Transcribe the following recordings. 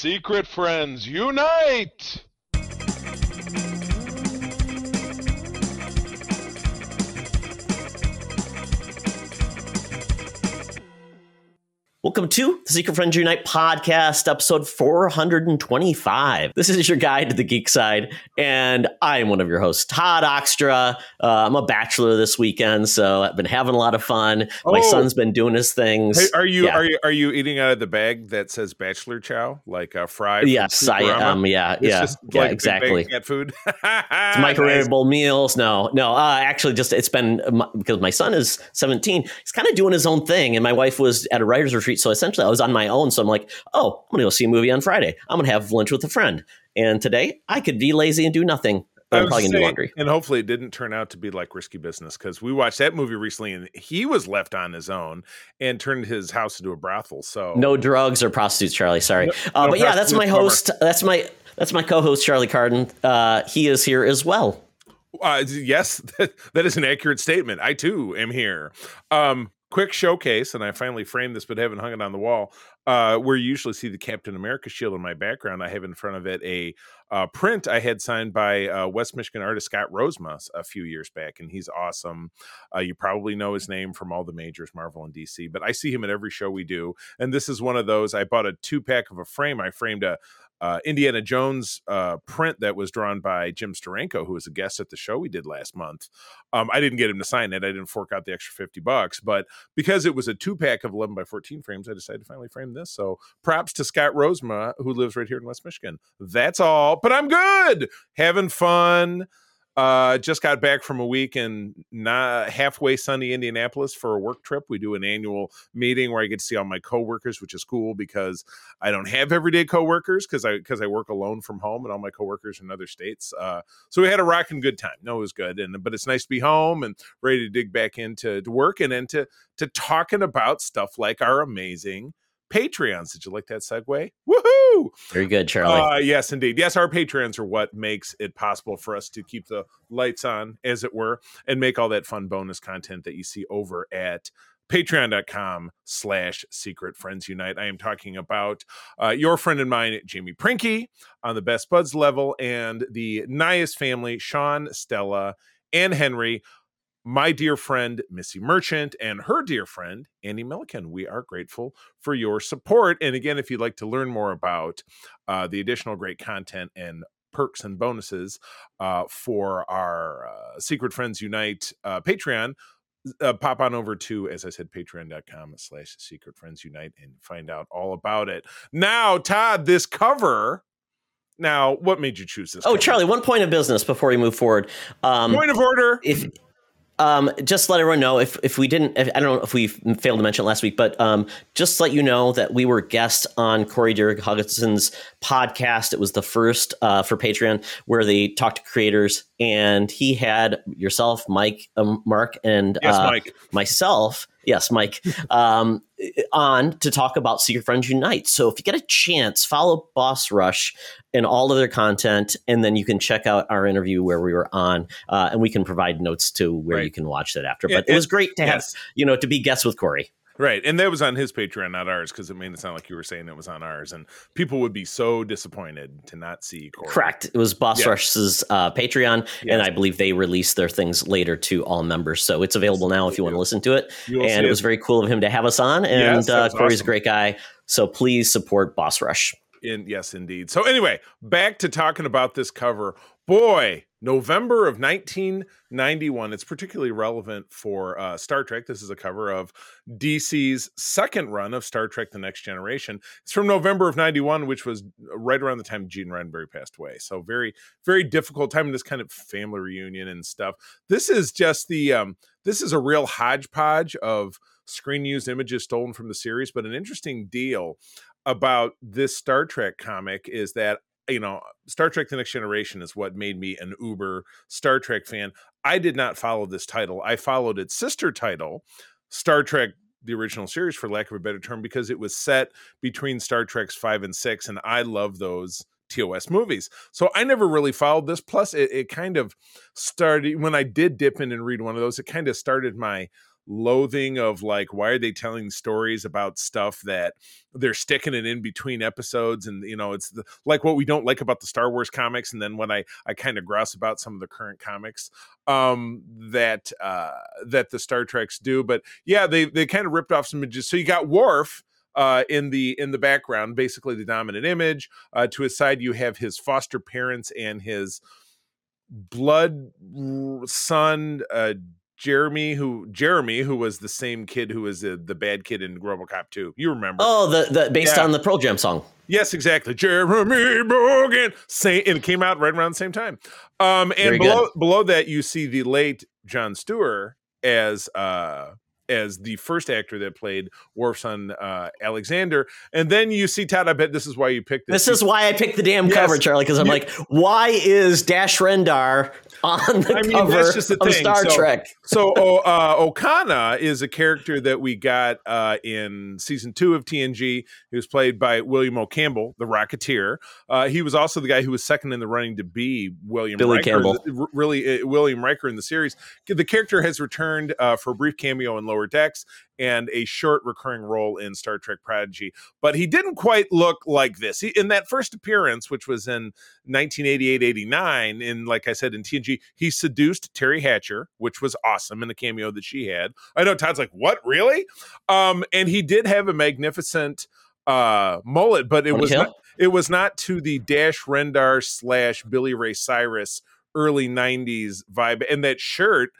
Secret friends, unite! Welcome to the Secret Friends Unite podcast, episode 425. This is your guide to the geek side, and I am one of your hosts, Todd Oxtra. Uh, I'm a bachelor this weekend, so I've been having a lot of fun. My Oh. son's been doing his things. Hey, are you Yeah. are you are you eating out of the bag that says bachelor chow like uh, fried? Yes, I am. Yeah, It's yeah, yeah, like a exactly. cat food. It's Nice. microwavable meals. No, no. Uh, actually, just it's been uh, because my son is 17. He's kind of doing his own thing, and my wife was at a writers retreat. So essentially, I was on my own. So I'm like, oh, I'm gonna go see a movie on Friday. I'm gonna have lunch with a friend. And today, I could be lazy and do nothing. I'm probably gonna do saying- laundry. And hopefully it didn't turn out to be like risky business because we watched that movie recently and he was left on his own and turned his house into a brothel. So No drugs or prostitutes, Charlie. Sorry, No- uh, no but yeah, that's my host. That's my that's my co-host, Charlie Carden. Uh, he is here as well. Uh, yes, that, that is an accurate statement. I too am here. Um, quick showcase, and I finally framed this, but haven't hung it on the wall. Uh, where you usually see the Captain America shield in my background, I have in front of it a uh, print I had signed by uh, West Michigan artist Scott Rosema a few years back, and he's awesome. Uh, you probably know his name from all the majors, Marvel and DC, but I see him at every show we do. And this is one of those. I bought a two pack of a frame. I framed a uh, Indiana Jones uh, print that was drawn by Jim Steranko, who was a guest at the show we did last month. Um, I didn't get him to sign it. I didn't fork out the extra 50 bucks, but because it was a two pack of 11 by 14 frames, I decided to finally frame this. So props to Scott Rosema, who lives right here in West Michigan. That's all, but I'm good. Having fun. Uh, just got back from a week in not halfway sunny Indianapolis for a work trip. We do an annual meeting where I get to see all my coworkers, which is cool because I don't have everyday coworkers because I because I work alone from home and all my coworkers in other states. Uh, so we had a rocking good time. No, it was good, and but it's nice to be home and ready to dig back into to work and into to talking about stuff like our amazing Patreons. Did you like that segue? Woohoo! Very good, Charlie. Uh, yes, indeed. Yes, our Patreons are what makes it possible for us to keep the lights on, as it were, and make all that fun bonus content that you see over at patreon.com slash secret friends unite i am talking about uh, your friend and mine jamie prinkey on the best buds level and the nyhus family sean stella and henry my dear friend Missy Merchant and her dear friend Andee Milliken. We are grateful for your support. And again, if you'd like to learn more about uh, the additional great content and perks and bonuses uh, for our uh, Secret Friends Unite uh, Patreon, uh, pop on over to, as I said, patreon.com slash secret friends unite and find out all about it. Now, Todd, this cover. Now, what made you choose this? oh, cover? Charlie, one point of business before we move forward. Um, Point of order. if um, just let everyone know if if we didn't, if, I don't know if we failed to mention it last week, but um, just let you know that we were guests on Corey Derrick Hugginson's podcast. It was the first uh, for Patreon where they talked to creators, and he had yourself, Mike, um, Mark, and Yes, uh, Mike. myself, yes, Mike, um, on to talk about Secret Friends Unite. So if you get a chance, follow Boss Rush and all of their content, and then you can check out our interview where we were on, uh, and we can provide notes to where Right. you can watch that after. But it was great to have, you know, to be guests with Corey. Right. And that was on his Patreon, not ours, because it made it sound like you were saying it was on ours. And people would be so disappointed to not see Corey. Correct. It was Boss Yeah. Rush's uh, Patreon, and I believe they release their things later to all members. So it's available now if you want to listen to it. You will see And it was very cool of him to have us on. And Yes, uh, Corey's awesome. a great guy. So please support Boss Rush. In, yes, indeed. So anyway, back to talking about this cover. Boy, November of 1991. It's particularly relevant for uh, Star Trek. This is a cover of DC's second run of Star Trek: The Next Generation. It's from November of '91, which was right around the time Gene Roddenberry passed away. So very, very difficult time in this kind of family reunion and stuff. This is just the um, this is a real hodgepodge of screen used images stolen from the series, but an interesting deal about this Star Trek comic is that you know Star Trek: The Next Generation is what made me an uber Star Trek fan. I did not follow this title. I followed its sister title, Star Trek the original series for lack of a better term because it was set between Star Trek's 5 and 6 and I love those TOS movies. So I never really followed this. Plus, it, it kind of started when I did dip in and read one of those, it kind of started my loathing of like why are they telling stories about stuff that they're sticking it in between episodes and you know it's the, like what we don't like about the Star Wars comics and then when I I kind of grouse about some of the current comics um that uh that the Star Treks do but yeah they they kind of ripped off some images so you got Worf uh, in the in the background, basically the dominant image. Uh, to his side, you have his foster parents and his blood son, uh, Jeremy, who Jeremy, who was the same kid who was the, the bad kid in RoboCop 2. You remember? Oh, the the based Yeah. on the Pearl Jam song. Yes, exactly. Jeremy Bogan. Say, and it came out right around the same time. Um, and Very below below that, you see the late John Stewart as uh as the first actor that played Worf's son uh, Alexander, and then you see Todd. I bet this is why you picked this. This is why I picked the damn Yes. cover, Charlie, because I'm You- like, why is Dash Rendar on the I mean, cover that's just the thing. Star So- Trek? so uh, Okona is a character that we got uh, in season two of TNG. He was played by William O. Campbell, the Rocketeer. Uh, he was also the guy who was second in the running to be William Billy Riker, Campbell. the- really, uh, William Riker in the series. The character has returned uh, for a brief cameo in Lower Decks and a short recurring role in Star Trek Prodigy, but he didn't quite look like this. He, in that first appearance, which was in 1988-89 in like i said in tng he seduced teri hatcher which was awesome in the cameo that she had. I know todd's like what? Really? Um and he did have a magnificent uh mullet but it was not, it was not to the dash rendar slash billy ray cyrus early 90s vibe. And that shirt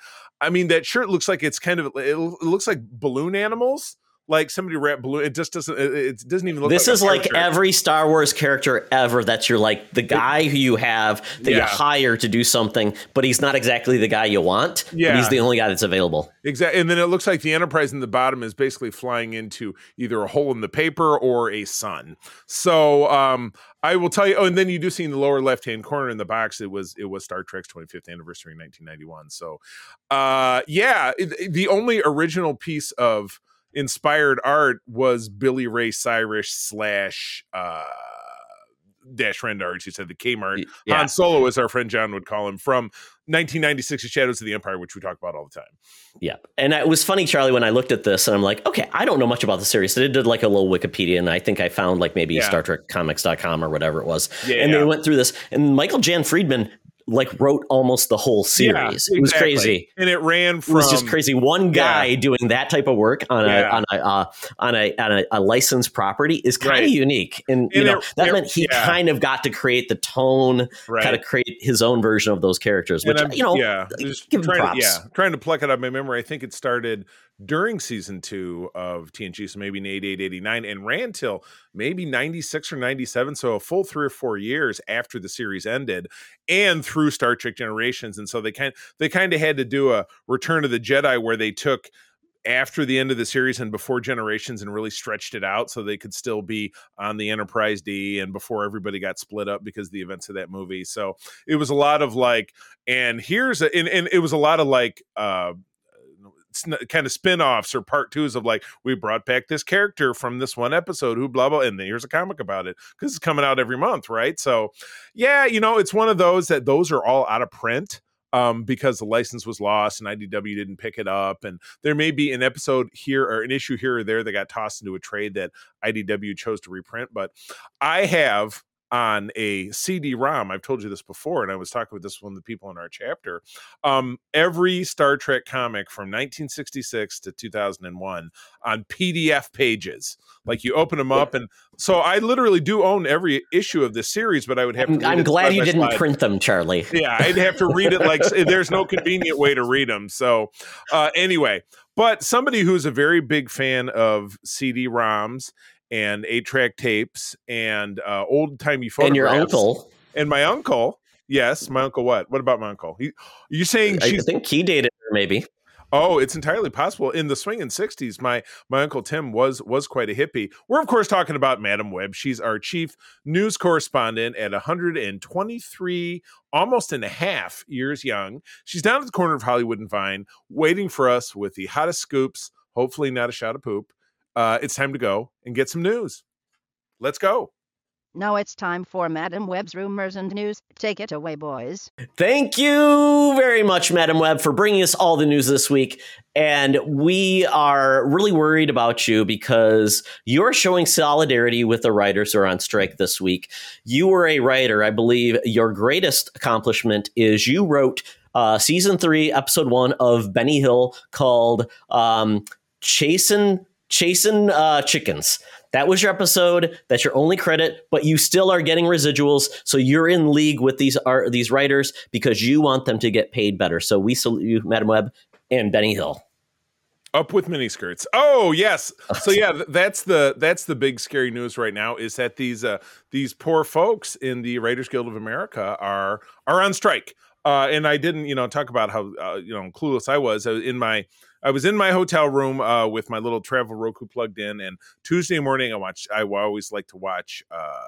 i mean that shirt looks like it's kind of it, looks like balloon animals like somebody wrapped balloon it just doesn't it, it doesn't even look This like a is like every Star Wars character ever that you're like the guy who you have that you hire to do something, but he's not exactly the guy you want. Yeah. he's the only guy that's available. Exactly. And then it looks like the Enterprise in the bottom is basically flying into either a hole in the paper or a sun. So um I will tell you oh and then you do see in the lower left hand corner in the box it was it was Star Trek's 25th anniversary in 1991. So uh yeah, it- the only original piece of inspired art was Billy Ray Cyrus slash uh Dash Rendar, you said, the Kmart. Yeah. Han Solo, as our friend John would call him, from 1996 Shadows of the Empire, which we talk about all the time. Yeah. And it was funny, Charlie, when I looked at this and I'm like, okay, I don't know much about the series. So I did like a little Wikipedia and I think I found like maybe Yeah. Star Trek comics.com or whatever it was. Yeah, and yeah. they went through this and Michael Jan Friedman like wrote almost the whole series. Yeah, It was crazy. and it ran It was just crazy. One guy doing that type of work on a Yeah. on a uh, on a on a, a licensed property is kind Right. of unique, and you know it- that it- meant he yeah. kind of got to create the tone, right. kind of create his own version of those characters, And which you know, yeah, give him trying to, yeah, trying to pluck it out of my memory. I think it started during season two of TNG, so maybe in 88, 89, and ran till maybe 96 or 97, so a full three or four years after the series ended, and through Star Trek Generations. And so they kind they kind of had to do a Return of the Jedi where they took after the end of the series and before generations and really stretched it out so they could still be on the enterprise d and before everybody got split up because the events of that movie so it was a lot of like and here's a and, and it was a lot of like uh kind of spin-offs or part twos of like we brought back this character from this one episode who blah blah and then here's a comic about it because it's coming out every month right so yeah you know it's one of those that those are all out of print um, because the license was lost and IDW didn't pick it up. And there may be an episode here or an issue here or there that got tossed into a trade that IDW chose to reprint. But I have on a CD-ROM. I've told you this before, and I was talking with this one of the people in our chapter. Um, every Star Trek comic from 1966 to 2001 on PDF pages. Like you open them up, and so I literally do own every issue of this series. But I would have to. I'm, I'm glad you didn't slide. print them, Charlie. Yeah, I'd have to read it like there's no convenient way to read them. So, uh, anyway, but somebody who's a very big fan of CD-ROMs and eight-track tapes and uh, old-timey photographs, And your uncle, and my uncle. Yes, my uncle. What? What about my uncle? He, you saying I think he dated her, maybe. Oh, it's entirely possible. In the swinging '60s, my my uncle Tim was was quite a hippie. We're of course talking about Madam Webb. She's our chief news correspondent at 123, almost and a half years young. She's down at the corner of Hollywood and Vine, waiting for us with the hottest scoops. Hopefully, not a shot of poop. Uh, it's time to go and get some news. Let's go. Now it's time for Madam Web's rumors and news. Take it away, boys. Thank you very much, Madam Web, for bringing us all the news this week. And we are really worried about you because you're showing solidarity with the writers who are on strike this week. You were a writer. I believe your greatest accomplishment is you wrote uh, season three, episode one of Benny Hill called um, Chasing Chasing uh, Chickens. That was your episode. That's your only credit, but you still are getting residuals. So you're in league with these art, these writers because you want them to get paid better. So we salute you, Madam Web and Benny Hill. Up with miniskirts. Oh yes. So yeah, that's the that's the big scary news right now is that these uh these poor folks in the Writers Guild of America are are on strike. Uh, and I didn't, you know, talk about how uh, you know clueless I was uh, in my I was in my hotel room uh, with my little travel Roku plugged in, and Tuesday morning I watched. I always like to watch uh,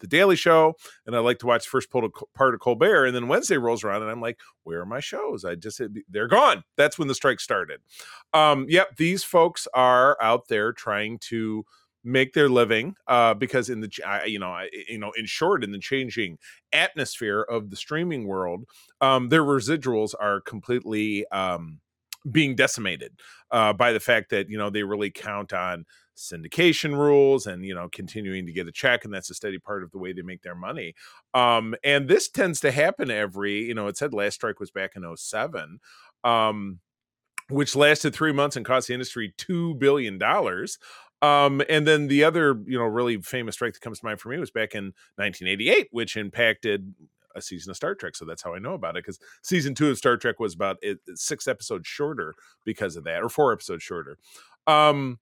the Daily Show, and I like to watch first part of Colbert, and then Wednesday rolls around, and I'm like, where are my shows? I just they're gone. That's when the strike started. Um, yep, these folks are out there trying to make their living uh, because in the you know you know in short in the changing atmosphere of the streaming world um, their residuals are completely um, being decimated uh, by the fact that you know they really count on syndication rules and you know continuing to get a check and that's a steady part of the way they make their money. Um, and this tends to happen every you know it said last strike was back in 07 um, which lasted three months and cost the industry two billion dollars. Um, and then the other, you know, really famous strike that comes to mind for me was back in 1988, which impacted a season of Star Trek. So that's how I know about it because season two of Star Trek was about it, six episodes shorter because of that, or four episodes shorter. Um,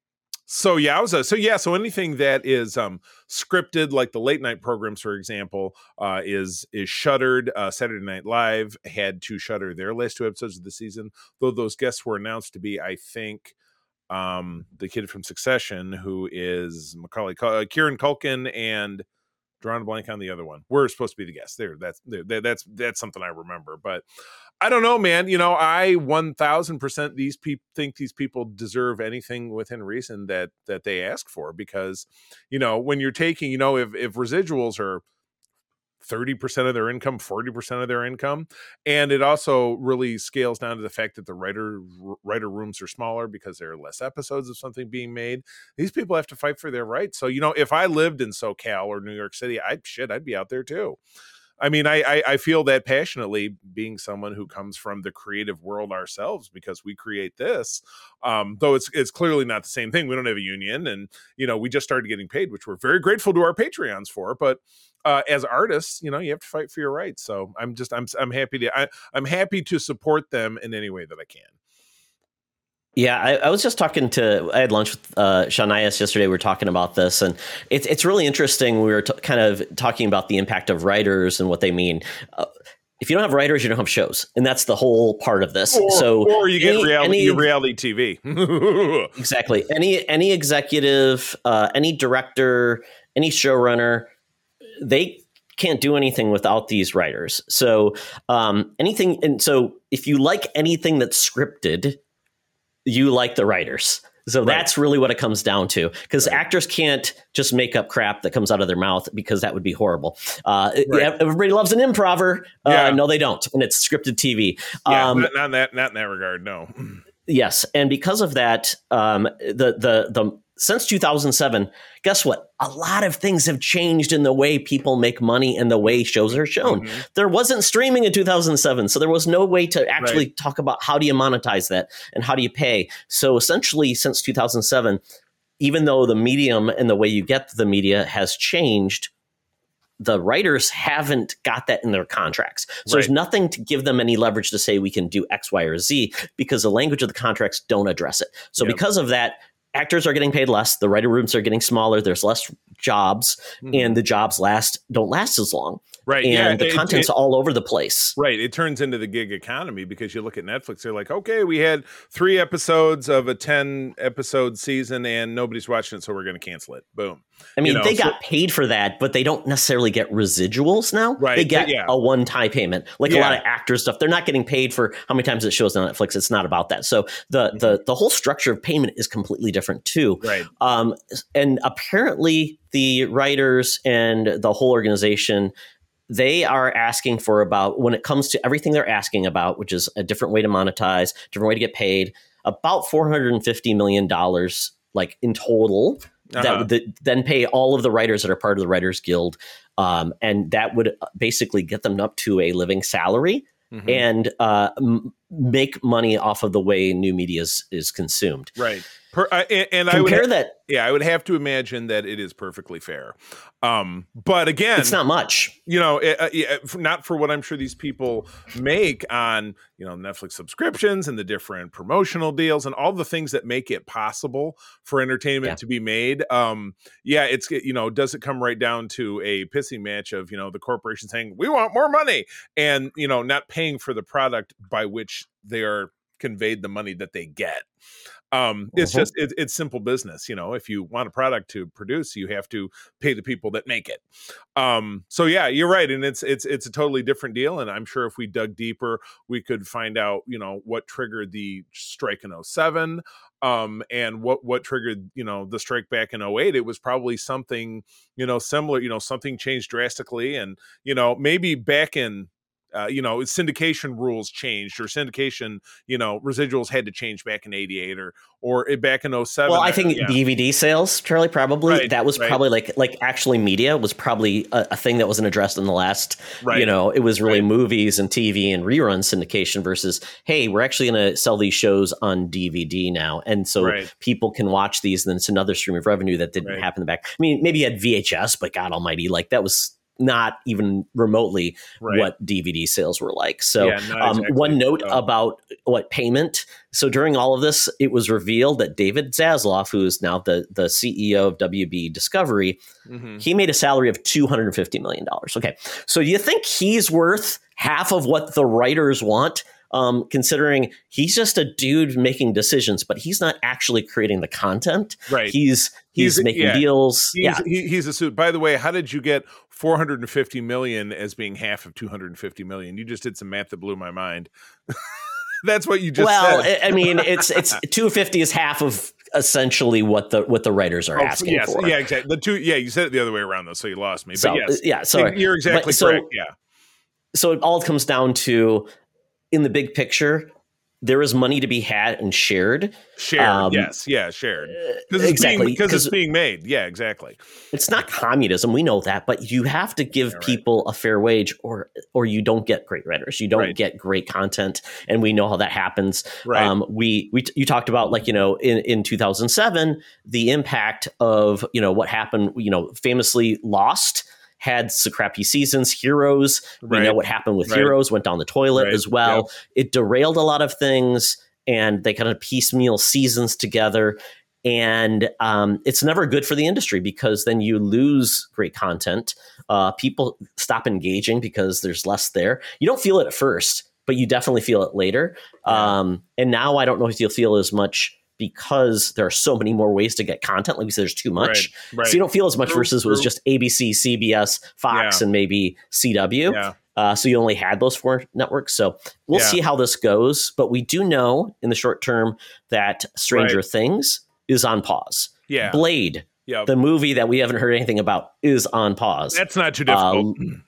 so yowza. So yeah, so anything that is um scripted, like the late night programs, for example, uh, is is shuttered. Uh, Saturday Night Live had to shutter their last two episodes of the season, though those guests were announced to be, I think, um the kid from Succession, who is Macaulay, uh, Kieran Culkin, and drawing a blank on the other one. We're supposed to be the guests. There, that's there, that's that's something I remember. But I don't know, man. You know, I one thousand percent these people think these people deserve anything within reason that that they ask for because, you know, when you're taking, you know, if if residuals are 30% of their income 40% of their income and it also really scales down to the fact that the writer writer rooms are smaller because there are less episodes of something being made these people have to fight for their rights so you know if i lived in socal or new york city i shit i'd be out there too I mean, I, I, I feel that passionately, being someone who comes from the creative world ourselves, because we create this. Um, though it's it's clearly not the same thing. We don't have a union, and you know, we just started getting paid, which we're very grateful to our Patreons for. But uh, as artists, you know, you have to fight for your rights. So I'm just I'm I'm happy to I, I'm happy to support them in any way that I can. Yeah, I, I, was just talking to. I had lunch with uh, Sean Nyhus yesterday. We were talking about this, and it's it's really interesting. We were t- kind of talking about the impact of writers and what they mean. Uh, if you don't have writers, you don't have shows, and that's the whole part of this. Or, so, or you get reality, any, reality TV. exactly. Any any executive, uh, any director, any showrunner, they can't do anything without these writers. So um, anything, and so if you like anything that's scripted you like the writers. So right. that's really what it comes down to. Because right. actors can't just make up crap that comes out of their mouth because that would be horrible. Uh, right. Everybody loves an improver. Uh. No, they don't when it's scripted TV. Yeah, um, not, not, in that, not in that regard. No. Yes, and because of that, um, the the the since 2007, guess what? A lot of things have changed in the way people make money and the way shows are shown. Mm-hmm. There wasn't streaming in 2007, so there was no way to actually right. talk about how do you monetize that and how do you pay. So essentially, since 2007, even though the medium and the way you get the media has changed, the writers haven't got that in their contracts. So right. there's nothing to give them any leverage to say we can do X, Y, or Z because the language of the contracts don't address it. So yep. because of that, actors are getting paid less the writer rooms are getting smaller there's less jobs mm-hmm. and the jobs last don't last as long right and yeah, the it, content's it, all over the place. Right it turns into the gig economy because you look at netflix they're like okay we had three episodes of a 10 episode season and nobody's watching it so we're going to cancel it. Boom. I mean you know, they so, got paid for that but they don't necessarily get residuals now. Right they get yeah. a one-time payment like yeah. a lot of actors stuff. They're not getting paid for how many times it shows on netflix. It's not about that. So the mm-hmm. the the whole structure of payment is completely different too. Right. Um and apparently the writers and the whole organization they are asking for about when it comes to everything they're asking about which is a different way to monetize different way to get paid about 450 million dollars like in total Uh-huh. that would then pay all of the writers that are part of the writers guild um, and that would basically get them up to a living salary Mhm. and uh, m- make money off of the way new media is, is consumed right. Per, I, and, and I would ha- that yeah, I would have to imagine that it is perfectly fair. Um, but again, it's not much you know, it, uh, f- not for what I'm sure these people make on, you know, Netflix subscriptions and the different promotional deals and all the things that make it possible for entertainment Yeah. to be made. Um, yeah, it's, you know, does it come right down to a pissing match of, you know, the corporation saying, we want more money and, you know, not paying for the product by which they are conveyed the money that they get. Um, it's Mhm. just it, it's simple business, you know. If you want a product to produce, you have to pay the people that make it. Um, so yeah, you're right, and it's it's it's a totally different deal. And I'm sure if we dug deeper, we could find out, you know, what triggered the strike in 07, um, and what what triggered, you know, the strike back in 08. It was probably something, you know, similar. You know, something changed drastically, and you know, maybe back in uh, you know, syndication rules changed or syndication, you know, residuals had to change back in 88 or, or it- back in 07. well i think yeah. dvd sales charlie probably Right, that was right. probably like like actually media was probably a, a thing that wasn't addressed in the last Right. you know it was really movies and tv and rerun syndication versus hey we're actually going to sell these shows on dvd now and so people can watch these and then it's another stream of revenue that didn't happen in the back i mean maybe you had vhs but god almighty like that was not even remotely Right. what DVD sales were like. So, Yeah, um, exactly. one note Oh. about what payment. So, during all of this, it was revealed that David Zaslav, who is now the the CEO of WB Discovery, Mhm. he made a salary of two hundred and fifty million dollars. Okay, so you think he's worth half of what the writers want? Um, considering he's just a dude making decisions, but he's not actually creating the content. Right. He's he's, He's- making yeah. deals. He's, yeah, he, he's a suit. By the way, how did you get 450 million as being half of 250 million? You just did some math that blew my mind. That's what you just well, said. I I mean, it's it's two fifty is half of essentially what the what the writers are Oh, asking yes, for. yeah, exactly. The two, yeah, you said it the other way around though, so you lost me. So but yes, yeah, sorry. you're exactly But so- correct. Yeah, so it all comes down to in the big picture there is money to be had and shared shared. Um, yes, yeah, shared. Because it's exactly, being, because it's being made. Yeah, exactly. it's not communism we know that but you have to give Yeah, right. people a fair wage or or you don't get great writers you don't Right. get great content and we know how that happens Right. um, we we you talked about like you know in in 2007 the impact of you know what happened you know famously lost had some crappy seasons heroes we know what happened with Right. heroes went down the toilet Right. as well. It derailed a lot of things and they kind of piecemeal seasons together. And um, it's never good for the industry because then you lose great content. Uh, people stop engaging because there's less there. You don't feel it at first but you definitely feel it later. Yeah. um, and now i don't know if you'll feel as much because there are so many more ways to get content like we said there's too much Right. Right. so you don't feel as much versus was just abc cbs fox Yeah. and maybe cw yeah. uh, so you only had those four networks. So we'll Yeah. see how this goes. But we do know in the short term that Stranger Right. Things is on pause. Yeah. Blade, yeah. the movie that we haven't heard anything about, is on pause. That's not too difficult. Um,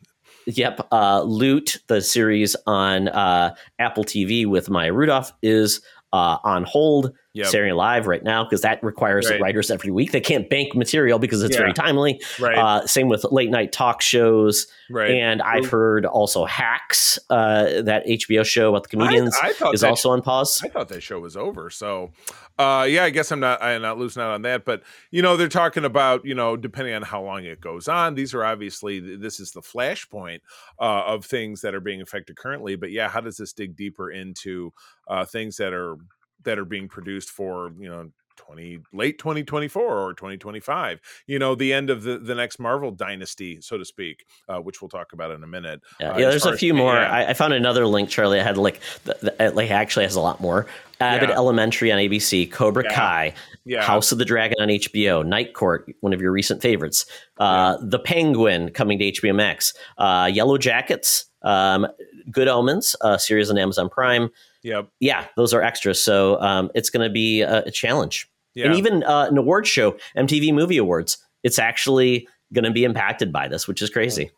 Yep. Uh, Loot, the series on uh, Apple TV with Maya Rudolph, is uh, on hold, Yep. staring live right now because that requires Right. writers every week. They can't bank material because it's Yeah. very timely. right. Uh, same with late night talk shows. right. And I've heard also Hacks, uh, that HBO show about the comedians, I, I thought is also on pause. I thought that show was over. So, uh, yeah, I guess I'm not I'm not losing out on that. But you know, they're talking about you know, depending on how long it goes on. These are obviously this is the flashpoint uh, of things that are being affected currently. But yeah, how does this dig deeper into uh, things that are that are being produced for you know 20 late 2024 or 2025 you know the end of the, the next marvel dynasty so to speak uh, which we'll talk about in a minute Yeah, uh, yeah there's a few more. I, I found another link, Charlie. I had like, the, the, it, like actually has a lot more. Abbott Yeah. Elementary on ABC, Cobra Yeah. Kai, House of the Dragon on HBO, Night Court, one of your recent favorites, uh, The Penguin coming to HBO Max, uh, Yellow Jackets, um, Good Omens, a series on Amazon Prime. Yep Yeah, those are extras. So um, it's going to be a, a challenge. yeah And even uh, an award show, MTV Movie Awards, it's actually going to be impacted by this, which is crazy.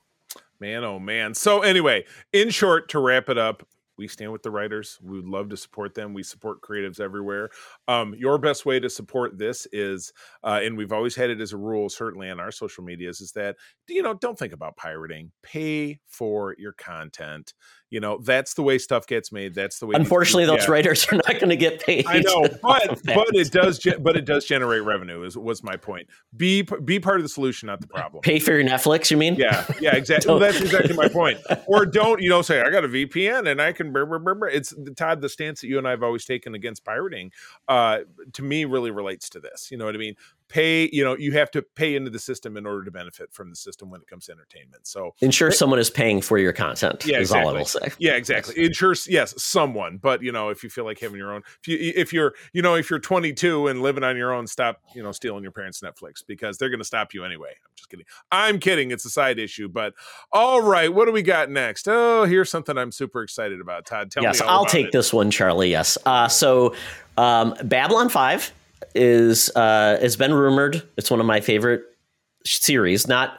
Man, oh man. So anyway, in short, to wrap it up, we stand with the writers. We would love to support them. We support creatives everywhere. Um, your best way to support this is, uh, and we've always had it as a rule, certainly on our social medias, is that you know don't think about pirating. Pay for your content. You know that's the way stuff gets made. That's the way. Unfortunately, those yeah. writers are not going to get paid. I know, but but it does ge- but it does generate revenue. Is was my point. Be be part of the solution, not the problem. pay for your Netflix. You mean? Yeah, yeah, exactly. well, that's exactly my point. Or don't, you know, say I got a VPN and I can. Brr." It's Todd. The stance that you and I have always taken against pirating, uh, to me, really relates to this. You know what I mean? Pay. You know, you have to pay into the system in order to benefit from the system when it comes to entertainment. So. Ensure someone is paying for your content. Yeah, is all I exactly. will say. Yeah, exactly. Ensures yes, someone. But you know, if you feel like having your own, if you if you're you know if you're 22 and living on your own, stop you know stealing your parents' Netflix because they're going to stop you anyway. I'm just kidding. I'm kidding. It's a side issue. But all right, what do we got next? Oh, here's something I'm super excited about. Todd, tell yes, me. all I'll take it. this one, Charlie. Yes. Uh, so, um, Babylon Five is uh, has been rumored. It's one of my favorite series. Not.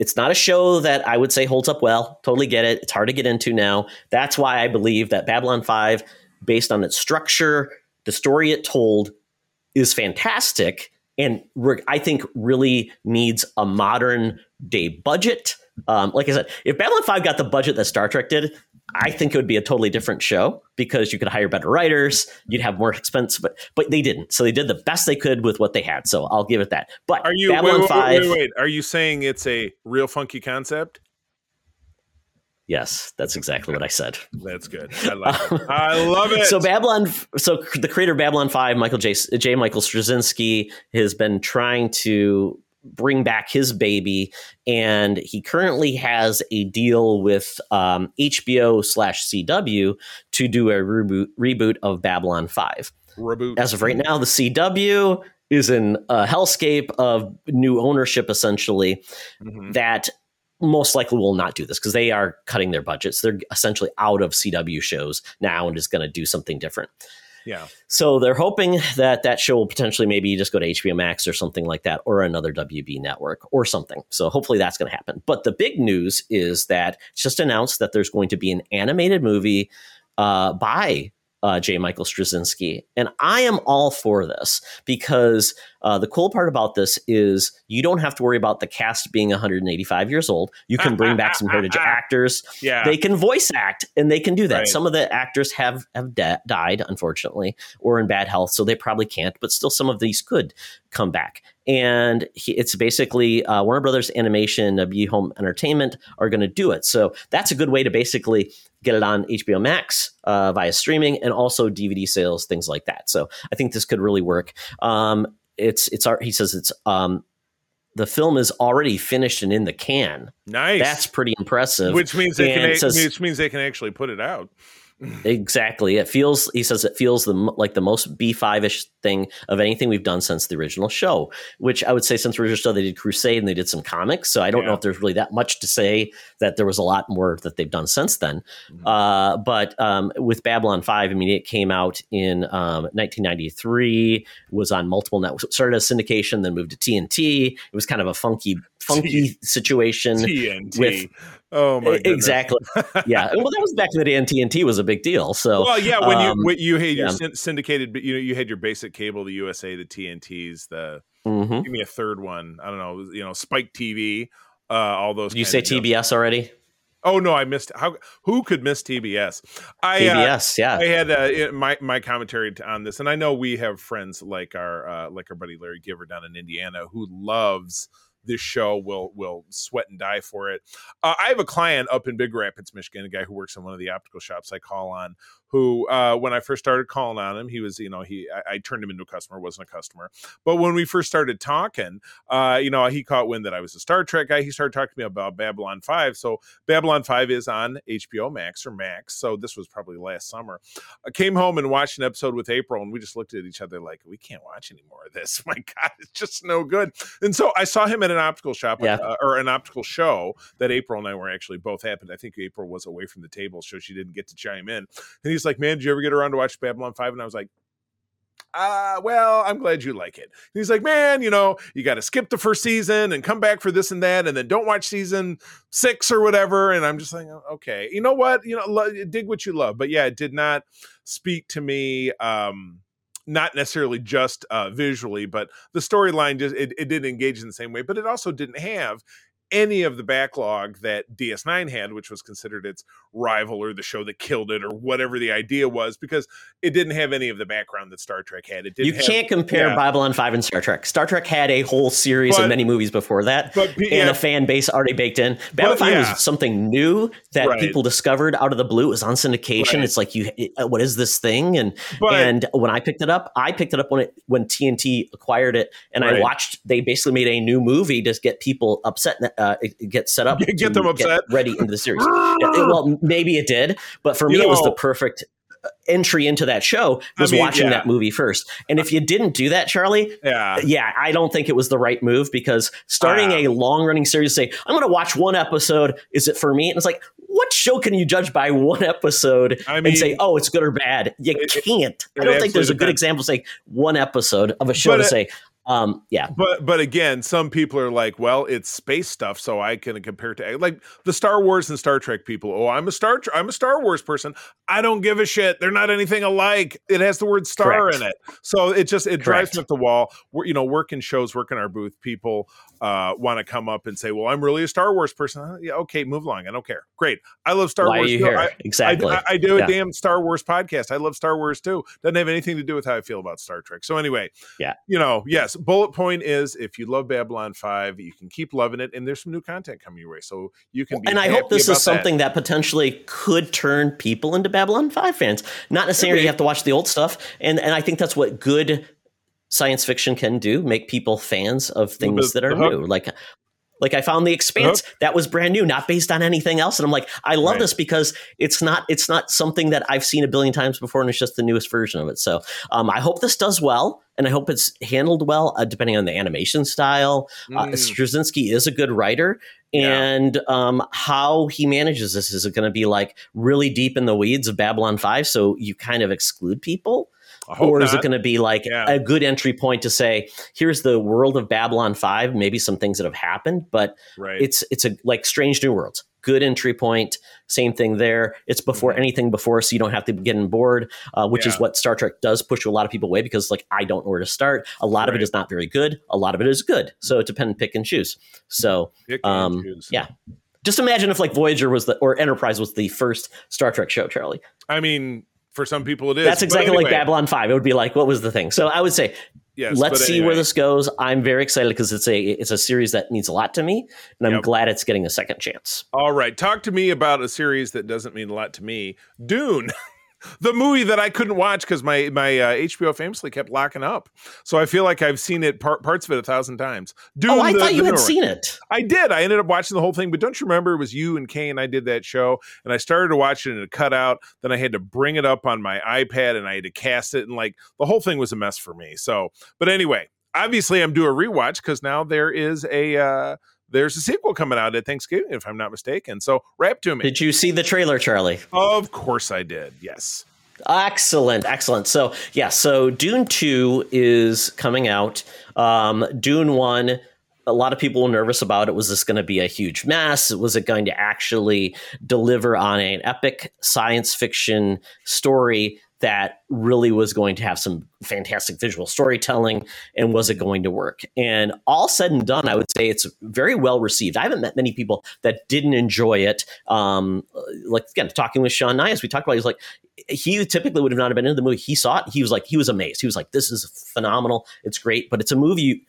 It's not a show that I would say holds up well. Totally get it. It's hard to get into now. That's why I believe that Babylon 5, based on its structure, the story it told, is fantastic. And re- I think really needs a modern day budget. Um, like I said, if Babylon 5 got the budget that Star Trek did, I think it would be a totally different show because you could hire better writers, you'd have more expense, but but they didn't. So they did the best they could with what they had. So I'll give it that. But Are you Babylon wait, wait, wait, wait? Are you saying it's a real funky concept? Yes, that's exactly what I said. That's good. I love it. I love it. So Babylon, so the creator of Babylon Five, Michael J. J. Michael Straczynski, has been trying to bring back his baby, and he currently has a deal with um, HBO slash CW to do a reboot reboot of Babylon Five. reboot. As of right now, the CW is in a hellscape of new ownership, essentially Mhm. that most likely will not do this because they are cutting their budgets. They're essentially out of CW shows now and is going to do something different. Yeah. So they're hoping that that show will potentially maybe just go to HBO Max or something like that, or another WB network or something. So hopefully that's going to happen. But the big news is that it's just announced that there's going to be an animated movie uh, by uh, J. Michael Straczynski, and I am all for this because uh, the cool part about this is you don't have to worry about the cast being 185 years old. You can bring back some heritage actors Yeah. they can voice act and they can do that. Right. Some of the actors have have de- died, unfortunately, or in bad health, so they probably can't. But still, some of these could come back. And he, it's basically uh, Warner Brothers Animation, uh, B Home Entertainment are going to do it. So that's a good way to basically get it on HBO Max uh, via streaming and also DVD sales, things like that. So I think this could really work. Um, it's it's our, he says it's um, the film is already finished and in the can. nice. That's pretty impressive. which means they can a- says- which means they can actually put it out. Exactly. It feels. He says it feels the like the most B five ish thing of anything we've done since the original show. Which I would say since the original show they did Crusade and they did some comics. So I don't know if there's really that much to say that there was a lot more that they've done since then. Mhm. Uh, but um, with Babylon Five, I mean, it came out in um, 1993. Was on multiple networks. Started as syndication, then moved to TNT. It was kind of a funky, funky situation. TNT. with- oh my goodness. exactly. yeah. Well, that was back in the day, and TNT was a big deal. So Well, yeah, when um, you when you had your yeah. syndicated, but you know, you had your basic cable, the USA, the TNTs, the mhm. give me a third one. I don't know, you know, Spike TV, uh, all those. You say. TBS already? Oh no, I missed. How who could miss TBS? I uh, TBS, yeah. I had uh, my my commentary on this, and I know we have friends like our uh, like our buddy Larry Giver down in Indiana who loves this show. Will will sweat and die for it. Uh, I have a client up in Big Rapids, Michigan, a guy who works in one of the optical shops I call on. Who, uh, when I first started calling on him, he was, you know, he I, I turned him into a customer, wasn't a customer. But when we first started talking, uh, you know, he caught wind that I was a Star Trek guy. He started talking to me about Babylon Five. So Babylon 5 is on HBO Max or Max. So this was probably last summer. I came home and watched an episode with April, and we just looked at each other like, we can't watch any more of this. My God, it's just no good. And so I saw him at an optical shop Yeah. uh, or an optical show that April and I were actually both at. happened. I think April was away from the table, so she didn't get to chime in. And he's like, Man, did you ever get around to watch Babylon 5? And I was like, uh, well, I'm glad you like it. And he's like, man, you know, you got to skip the first season and come back for this and that, and then don't watch season six or whatever. And I'm just like, "Oh, okay, you know what, you know, lo- dig what you love. But yeah, it did not speak to me. Um, not necessarily just uh, visually, but the storyline just it, it didn't engage in the same way. But it also didn't have any of the backlog that DS9 had, which was considered its rival or the show that killed it or whatever the idea was, because it didn't have any of the background that Star Trek had. It didn't. You have- can't compare yeah. Babylon 5 and Star Trek. Star Trek had a whole series But- of many movies before that but pe- and a fan base already baked in. Babylon 5 yeah. was something new that Right. people discovered out of the blue. It was on syndication. Right. It's like you uh, what is this thing? And But- and when I picked it up, I picked it up when it when TNT acquired it and I watched they basically made a new movie to get people upset uh, get set up Get- get them upset. ready into the series. Yeah, well, maybe it did, but for You me, it was the perfect uh, entry into that show was mean, watching yeah. that movie first. And if you didn't do that, Charlie, yeah. yeah, I don't think it was the right move because starting Ah. a long running series, say, I'm going to watch one episode. Is it for me? And it's like, what show can you judge by one episode I and say, oh, it's good or bad? You It- it- can't. it I don't think there's a good depends. example saying one episode of a show But to it- say, um, yeah, But but again, some people are like, well, it's space stuff, so I can compare it to like the Star Wars and Star Trek people. Oh, I'm a Star I'm a Star Wars person. I don't give a shit. They're not anything alike. It has the word star Correct. in it, so it just it drives me up the wall. We're, you know, working shows, working our booth, people uh, want to come up and say, well, I'm really a Star Wars person. Uh, yeah, okay, move along. I don't care. Great. I love Star why Wars. are you too. here? I, exactly. I, I do a Yeah. damn Star Wars podcast. I love Star Wars too. Doesn't have anything to do with how I feel about Star Trek. So anyway, Yeah. you know, yes. Bullet point is if you love Babylon Five, you can keep loving it, and there's some new content coming your way, so you can. Be and I hope this is something that. potentially could turn people into Babylon 5 fans. Not necessarily you have to watch the old stuff. And and I think that's what good science fiction can do, make people fans of things that are new. Like like I found the expanse that was brand new, not based on anything else. And I'm like, I love Right. this because it's not it's not something that I've seen a billion times before, and it's just the newest version of it. So um, I hope this does well, and I hope it's handled well, uh, depending on the animation style. Uh, Mm. Straczynski is a good writer, Yeah. and um, how he manages this is it going to be like really deep in the weeds of Babylon Five, so you kind of exclude people, or is it going to be like Yeah. a good entry point to say, here's the world of Babylon Five, maybe some things that have happened, but right? it's it's a like Strange New Worlds. Good entry point. Same thing there. It's before Mhm. anything before, so you don't have to get on board, uh, which is what Star Trek does push a lot of people away because, like, I don't know where to start. A lot of it is not very good. A lot of it is good. So it depends, pick and choose. So Pick and um, choose. yeah. just imagine if like Voyager was the or Enterprise was the first Star Trek show, Charlie. I mean, for some people it is. That's exactly like Babylon Five. It would be like, what was the thing? So I would say, Yes, let's but see where this goes. I'm very excited because it's a it's a series that means a lot to me, and I'm Yep. glad it's getting a second chance. All right, talk to me about a series that doesn't mean a lot to me. Dune, the movie that I couldn't watch because my my uh, HBO famously kept locking up. So I feel like I've seen it par- parts of it a thousand times. Dune, oh, I the- thought you had seen it. I did. I ended up watching the whole thing, but don't you remember it was you and Kay and I did that show, and I started to watch it and it cut out. Then I had to bring it up on my iPad and I had to cast it, and like the whole thing was a mess for me. So, but anyway, obviously I'm due a rewatch because now there is a uh there's a sequel coming out at Thanksgiving, if I'm not mistaken. So wrap to me. Did you see the trailer, Charlie? Of course I did. Yes. Excellent, excellent. So yeah, so Dune Two is coming out. Um, Dune One. A lot of people were nervous about it. Was this going to be a huge mess? Was it going to actually deliver on an epic science fiction story that really was going to have some fantastic visual storytelling? And was it going to work? And all said and done, I would say it's very well received. I haven't met many people that didn't enjoy it. Um, like again, talking with Sean Nyhus, we talked about. He's like, he typically would have not have been into the movie. He saw it. He was like, he was amazed. He was like, this is phenomenal. It's great, but it's a movie. You,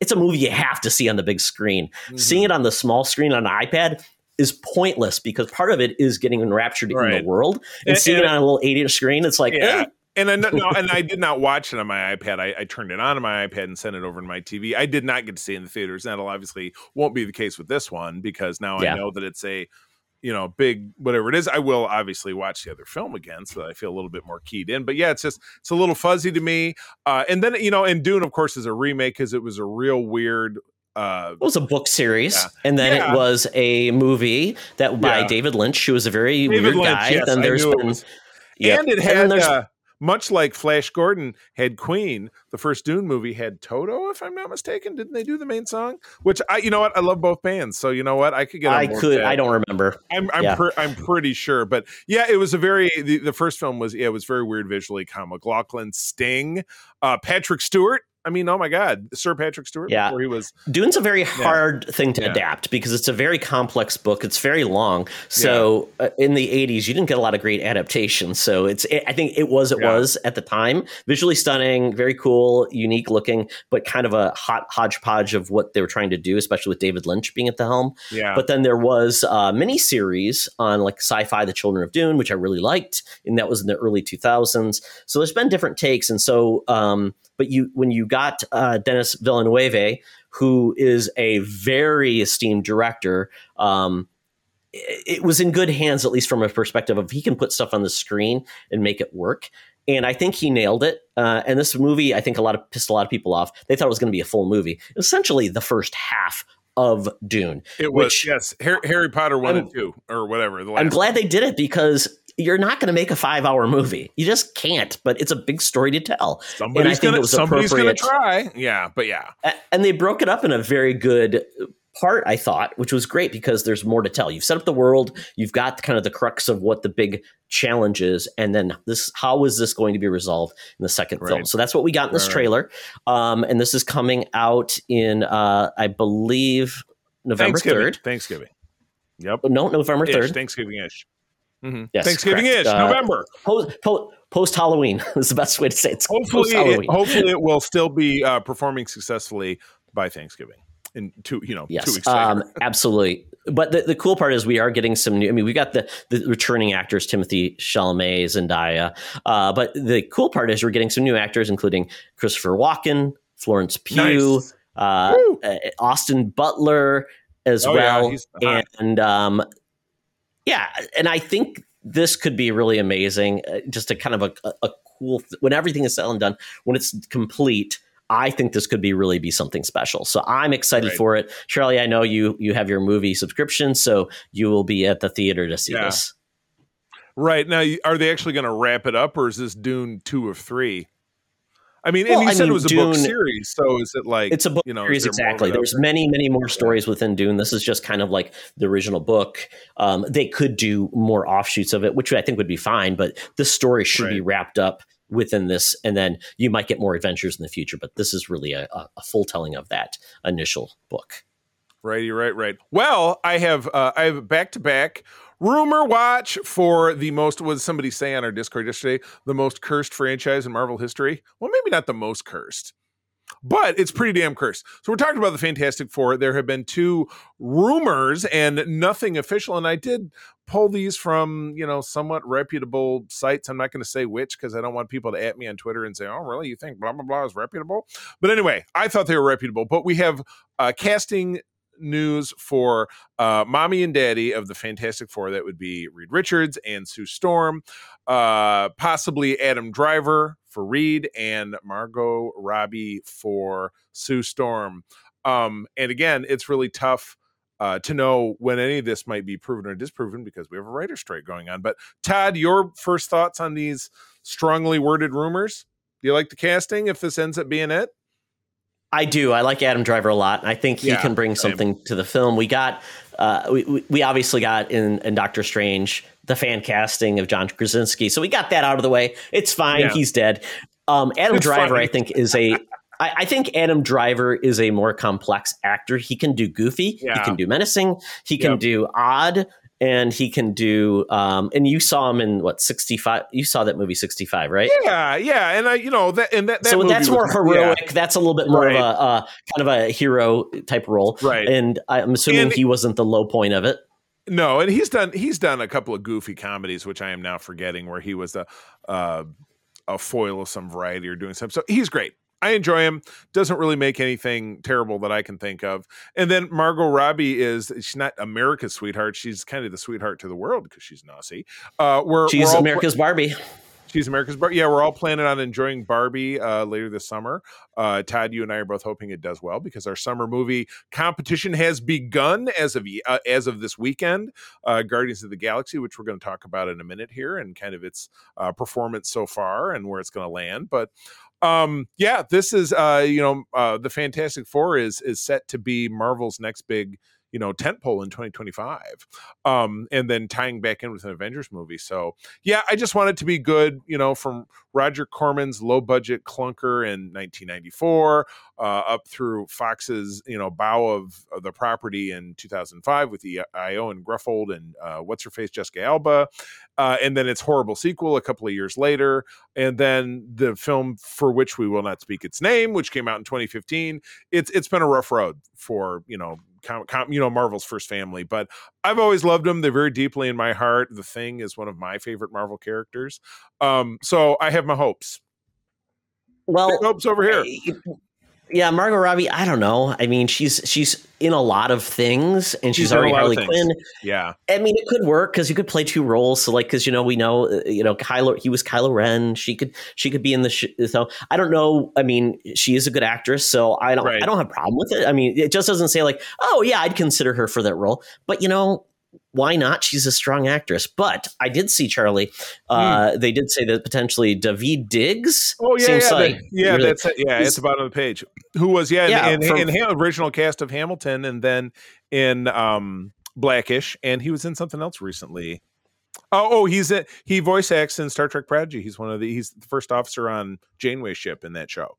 it's a movie you have to see on the big screen. Mm-hmm. Seeing it on the small screen on an iPad is pointless because part of it is getting enraptured in the world, and, And- seeing and- it on a little eight inch screen, it's like, Yeah. eh, And I no, and I did not watch it on my iPad. I, I turned it on on my iPad and sent it over to my TV. I did not get to see it in the theaters. That'll obviously won't be the case with this one because now Yeah. I know that it's a you know big whatever it is. I will obviously watch the other film again so that I feel a little bit more keyed in. But yeah, it's just it's a little fuzzy to me. Uh, and then you know, and Dune of course is a remake because it was a real weird. Uh, it was a book series, Yeah. and then Yeah. it was a movie that by Yeah. David Lynch, who was a very David weird Lynch, guy. yes, then there's it been, was- Yep. and it had there's uh, much like Flash Gordon had Queen, the first Dune movie had Toto, if I'm not mistaken. Didn't they do the main song? Which I, you know what, I love both bands, so you know what, I could get. I could. I don't remember. I'm I'm, per, I'm pretty sure, but yeah, it was a very the, the first film was yeah, it was very weird visually. Kyle MacLachlan, Sting, uh, Patrick Stewart I mean, oh my God, Sir Patrick Stewart. Yeah, before he was Dune's a very hard yeah. thing to yeah. adapt because it's a very complex book. It's very long. So yeah. uh, in the '80s, you didn't get a lot of great adaptations. So it's, it, I think it was, it was at the time, visually stunning, very cool, unique looking, but kind of a hot hodgepodge of what they were trying to do, especially with David Lynch being at the helm. Yeah. But then there was a mini series on like Sci-Fi: The Children of Dune, which I really liked, and that was in the early 2000s. So there's been different takes, and so. Um, but you when you got uh, Denis Villeneuve, who is a very esteemed director, um, it, it was in good hands, at least from a perspective of he can put stuff on the screen and make it work. And I think he nailed it. Uh, and this movie, I think a lot of pissed a lot of people off. They thought it was going to be a full movie. Essentially, the first half of Dune. It was which, yes, Harry, Harry Potter one I'm, and two or whatever. I'm glad they did it because you're not going to make a five hour movie. You just can't, but it's a big story to tell. Somebody's going to somebody's going to try. Yeah, but yeah. And they broke it up in a very good part, I thought, which was great because there's more to tell. You've set up the world, you've got kind of the crux of what the big challenge is, and then this how is this going to be resolved in the second right. film? So that's what we got in this right, trailer. Um, and this is coming out in uh, I believe November third. Thanksgiving. Yep. No, November third. Thanksgiving ish. Mm-hmm. Yes, Thanksgiving correct. is uh, November. Post, post, post Halloween is the best way to say it. It's hopefully, it, hopefully it will still be uh, performing successfully by Thanksgiving. In two, you know, yes, two weeks later. Um, absolutely. But the, the cool part is we are getting some new. I mean, we got the the returning actors, Timothée Chalamet, Zendaya. Uh, but the cool part is we're getting some new actors, including Christopher Walken, Florence Pugh, nice. uh, uh Austin Butler as oh, well, yeah, and um, yeah, and I think this could be really amazing. Uh, just a kind of a, a, a cool th- when everything is said and done, when it's complete. I think this could be really be something special. So I'm excited right. for it. Charlie, I know you you have your movie subscription, so you will be at the theater to see yeah. this. Right now, are they actually going to wrap it up, or is this Dune two of three? I mean, well, and you I said mean, it was a Dune, book series, so is it like it's a book you know, series exactly? There's many, many more stories within Dune. This is just kind of like the original book. Um, they could do more offshoots of it, which I think would be fine, but the story should right. be wrapped up within this, and then you might get more adventures in the future. But this is really a, a full telling of that initial book. Righty, right, right. Well, I have uh, I have back to back rumor watch for the most what did somebody say on our discord yesterday the most cursed franchise in marvel history? Well maybe not the most cursed but it's pretty damn cursed. So we're talking about the fantastic four. There have been two rumors and nothing official and i did pull these from you know somewhat reputable sites. I'm not going to say which because i don't want people to at me on twitter and say oh really? You think blah blah blah is reputable? But anyway i thought they were reputable. But we have uh, casting news for uh, mommy and daddy of the Fantastic Four. That would be Reed Richards and Sue Storm, uh, possibly Adam Driver for Reed and Margot Robbie for Sue Storm. Um, and again, it's really tough. Uh, to know when any of this might be proven or disproven because we have a writer strike going on. But Todd, your first thoughts on these strongly worded rumors? Do you like the casting if this ends up being it? I do. I like Adam Driver a lot. I think he yeah, can bring something same. to the film. We got, uh, we, we obviously got in, in Doctor Strange the fan casting of John Krasinski, so we got that out of the way. It's fine. Yeah. He's dead. Um, Adam it's Driver, funny. I think, is a. I, I think Adam Driver is a more complex actor. He can do goofy. Yeah. He can do menacing. He can yep. do odd and he can do um and you saw him in what 65 you saw that movie 65 right? Yeah yeah and i you know that and that, that so that's more was, heroic yeah. that's a little bit more right. of a uh, kind of a hero type role. Right. And i'm assuming and, he wasn't the low point of it. No and he's done he's done a couple of goofy comedies which i am now forgetting where he was a uh a foil of some variety or doing something. So he's great I enjoy him. Doesn't really make anything terrible that I can think of. And then Margot Robbie is she's not America's sweetheart. She's kind of the sweetheart to the world because she's Nazi. Uh, we're she's we're America's Barbie. She's America's Barbie. Yeah, we're all planning on enjoying Barbie uh, later this summer. Uh, Todd, you and I are both hoping it does well because our summer movie competition has begun as of uh, as of this weekend. Uh, Guardians of the Galaxy, which we're going to talk about in a minute here, and kind of its uh, performance so far and where it's going to land. But um, yeah, this is uh, you know the Fantastic Four is is set to be Marvel's next big you know tentpole in 2025 um and then tying back in with an avengers movie. So yeah i just want it to be good you know from roger corman's low budget clunker in 1994 uh, up through fox's you know bow of, of, the property in 2005 with the Ioan Gruffudd and uh, what's her face jessica alba uh, and then its horrible sequel a couple of years later and then the film for which we will not speak its name which came out in 2015 it's it's been a rough road for you know com, com, you know Marvel's first family, but I've always loved them. They're very deeply in my heart. The Thing is one of my favorite Marvel characters. Um, so I have my hopes. Well, Big hopes over here. Yeah, Margot Robbie. I don't know. I mean, she's she's in a lot of things, and she's, she's already Harley Quinn. Yeah, I mean, it could work because you could play two roles. So, like, because you know, we know, uh, you know, Kylo. He was Kylo Ren. She could she could be in the. Sh- so I don't know. I mean, she is a good actress, so I don't right. I don't have a problem with it. I mean, it just doesn't say like, oh yeah, I'd consider her for that role. But you know, why not? She's a strong actress. But I did see Charlie. Uh, mm. They did say that potentially Daveed Diggs. Oh yeah, yeah, like yeah. Really, that's yeah. It's about on the page. Who was yeah, yeah in, in, in, in, original cast of Hamilton, and then in um, Blackish, and he was in something else recently. Oh, oh, he's a, he voice acts in Star Trek Prodigy. He's one of the he's the first officer on Janeway's ship in that show.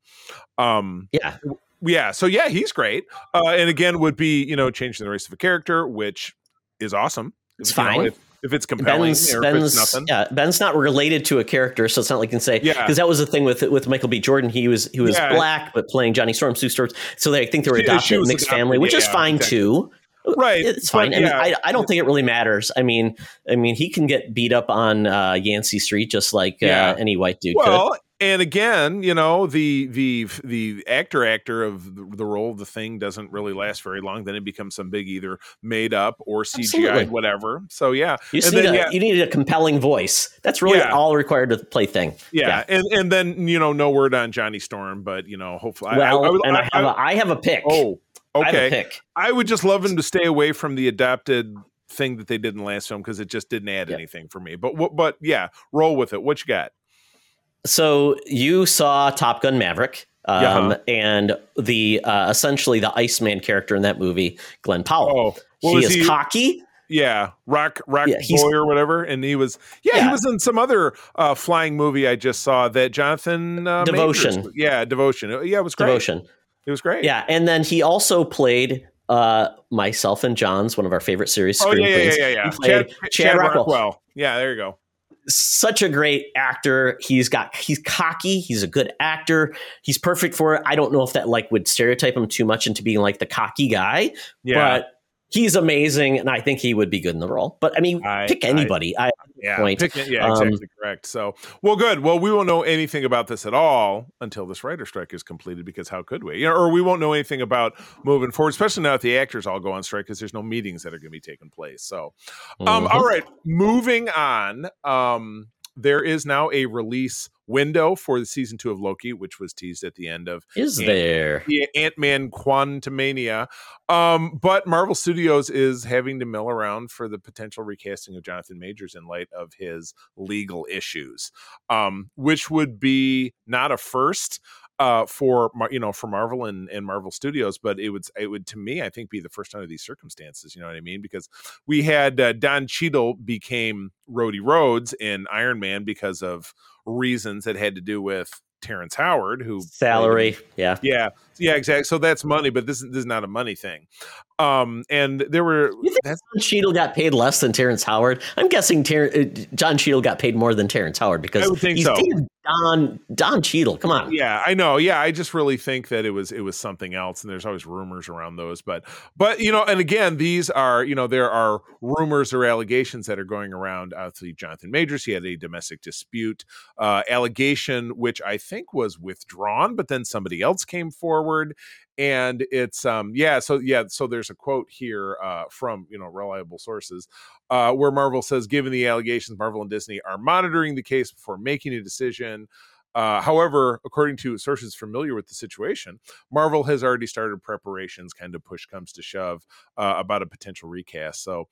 Um, yeah, yeah. So yeah, he's great. Uh, and again, would be you know changing the race of a character, which is awesome. It's if, fine. know, if, if, it's compelling Ben's, Ben's, it's nothing. Yeah, Ben's not related to a character, so it's not like you can say yeah. because that was the thing with with Michael B. Jordan. He was he was yeah. black, but playing Johnny Storm, Sue Storm. So they I think they were adopted mixed adopted, family, which is fine exactly. too. Right, it's fine. But, I, mean, I, I, don't think it really matters. I mean, I mean, he can get beat up on uh, Yancey Street just like uh, any white dude well, could and again, you know, the the the actor actor of the, role of the thing doesn't really last very long. Then it becomes some big either made up or CGI, whatever. So yeah, you need then, a, yeah. you need a compelling voice. That's really yeah. all required to play thing. Yeah. yeah. and and then you know, no word on Johnny Storm, but you know, hopefully, well, I, I, and I, I, have, a, I have a pick. Oh, okay. I, pick. I would just love him to stay away from the adapted thing that they did in the last film because it just didn't add anything for me. But but yeah, roll with it. What you got? So you saw Top Gun Maverick. Um, uh-huh. and the uh, essentially the Iceman character in that movie, Glen Powell. Oh, well, he is he, cocky. Yeah, rock rock yeah, boy or whatever, and he was yeah, yeah, he was in some other uh, flying movie I just saw that Jonathan uh, Devotion. Majors, yeah, Devotion. Uh, yeah, it was great. Devotion. It was great. Yeah, and then he also played uh, myself and John's one of our favorite series. Oh yeah, yeah, yeah, yeah. Chad, Chad, Chad Rockwell. Rockwell. Yeah, there you go such a great actor. He's got he's cocky. He's a good actor. He's perfect for it. I don't know if that like would stereotype him too much into being like the cocky guy. Yeah. But he's amazing, and I think he would be good in the role. But I mean, I, pick anybody. I, I yeah, point. Pick, yeah, exactly um, correct. So, well, good. Well, we won't know anything about this at all until this writer strike is completed, because how could we? You know, or we won't know anything about moving forward, especially now that the actors all go on strike, because there's no meetings that are going to be taking place. So, um, mm-hmm. all right, moving on. Um, there is now a release window for the season two of Loki, which was teased at the end of is Ant- there Ant Man Quantumania. Um, but Marvel Studios is having to mill around for the potential recasting of Jonathan Majors in light of his legal issues, um, which would be not a first uh, for you know for Marvel and, and Marvel Studios, but it would it would to me I think be the first under these circumstances. You know what I mean? Because we had uh, Don Cheadle became Rhodey Rhodes in Iron Man because of reasons that had to do with Terrence Howard, who salary, yeah, yeah, yeah, exactly. So that's money, but this, this is not a money thing. Um, and there were You think that's, John Cheadle got paid less than Terrence Howard. I'm guessing Ter- uh, John Cheadle got paid more than Terrence Howard because he's so. Don Don Cheadle. Come on. Yeah, I know. Yeah, I just really think that it was it was something else, and there's always rumors around those. But but you know, and again, these are you know there are rumors or allegations that are going around. Obviously, Jonathan Majors he had a domestic dispute uh, allegation, which I think think was withdrawn, but then somebody else came forward, and it's um yeah so yeah so there's a quote here uh from you know reliable sources uh where marvel says given the allegations marvel and disney are monitoring the case before making a decision uh, however, according to sources familiar with the situation, Marvel has already started preparations, kind of push comes to shove, uh, about a potential recast. So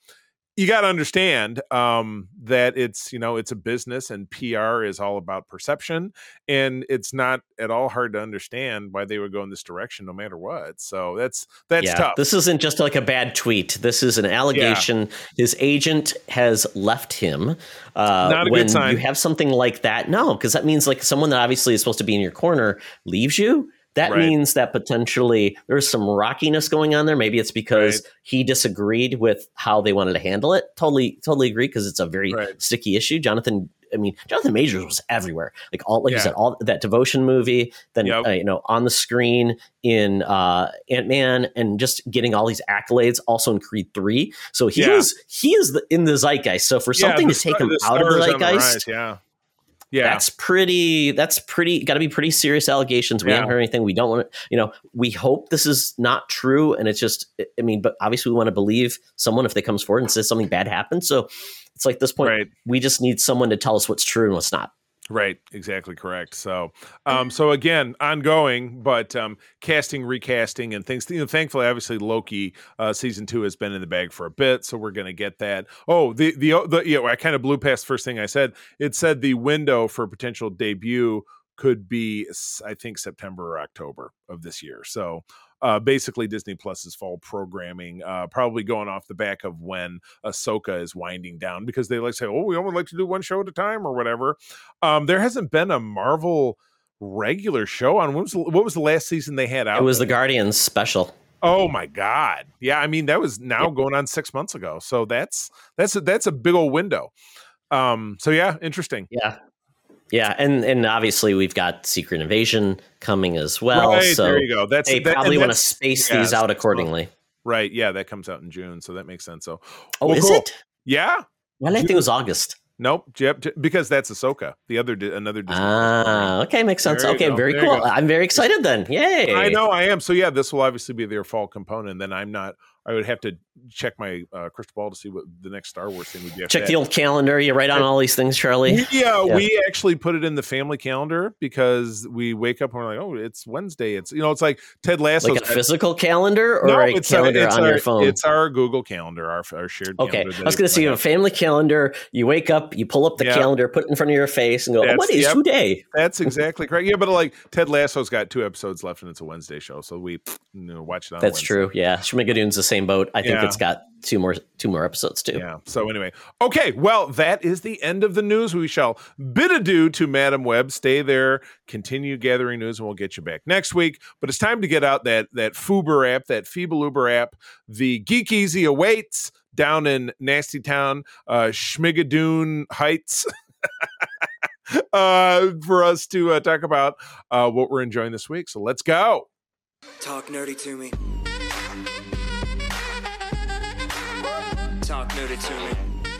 you got to understand um, that it's you know it's a business and PR is all about perception, and it's not at all hard to understand why they would go in this direction no matter what. So that's that's yeah, tough. This isn't just like a bad tweet. This is an allegation. His agent has left him. Uh, Not a good when sign. you have something like that, no, because that means like someone that obviously is supposed to be in your corner leaves you. That Right. means that potentially there's some rockiness going on there. Maybe it's because Right. he disagreed with how they wanted to handle it. Totally, totally agree because it's a very Right. sticky issue. Jonathan, I mean, Jonathan Majors was everywhere. Like all, like Yeah. you said, all that devotion movie, then Yep. uh, you know on the screen in uh, Ant Man, and just getting all these accolades. Also in Creed Three, so he Yeah. is he is the, in the zeitgeist. So for Yeah, something to take star- him out of the zeitgeist, rise, yeah, yeah, that's pretty. That's pretty. Got to be pretty serious allegations. We Yeah. haven't heard anything. We don't want to. You know, we hope this is not true, and it's just. I mean, but obviously, we want to believe someone if they comes forward and says something bad happened. So it's like this point, right. we just need someone to tell us what's true and what's not. Right, exactly correct. So, um, so again, ongoing, but um, casting, recasting, and things. You know, thankfully, obviously, Loki uh, season two has been in the bag for a bit, so we're going to get that. Oh, the the the yeah, I kind of blew past the first thing I said. It said the window for potential debut could be, I think, September or October of this year. So. Uh, basically, Disney Plus's fall programming, uh, probably going off the back of when Ahsoka is winding down, because they like say, "Oh, we only like to do one show at a time" or whatever. Um, there hasn't been a Marvel regular show on what was the, what was the last season they had out? It was the? Guardians special. Oh my god. Yeah, I mean that was now going on 6 months ago. So that's that's a, that's a big old window. Um so yeah, interesting. Yeah. Yeah, and and obviously we've got Secret Invasion coming as well. right, so there you go. That's they that- probably want to space yeah, these out accordingly. Right, yeah, that comes out in June, so that makes sense. So Oh, Well, is cool. it? Yeah. Well, I think it was August. Nope, yep, because that's Ahsoka. The other another Disney. Ah, okay, makes sense. Okay, go, very there cool. I'm very excited then. Yay! I know I am. So yeah, this will obviously be their fall component. Then I'm not. I would have to check my uh, crystal ball to see what the next Star Wars thing would be. Check the old calendar. You write on all these things, Charlie. Yeah, Yeah. we actually put it in the family calendar because we wake up and we're like, oh, it's Wednesday. It's you know, it's like Ted Lasso. Like a physical calendar or a calendar on your phone? It's our Google calendar, our, our shared. Okay, I was going to say you have a family calendar. You wake up, you pull up the Yeah. calendar, put it in front of your face, and go, oh, "What is yep. today?" That's exactly correct. Yeah, but like Ted Lasso's got two episodes left, and it's a Wednesday show, so we you know, watch it on. That's Wednesday. true. Yeah, Schmigadoon's the same boat. I think Yeah. It's got two more two more episodes too. Yeah. So anyway, okay. Well, that is the end of the news. We shall bid adieu to Madam Web. Stay there, continue gathering news, and we'll get you back next week. But it's time to get out that that Fuber app, that Feeble Uber app. The Geek Easy awaits down in Nasty Town, uh, Schmigadoon Heights. uh, for us to uh, talk about uh, what we're enjoying this week. So let's go. Talk nerdy to me. Talk nerdy to me.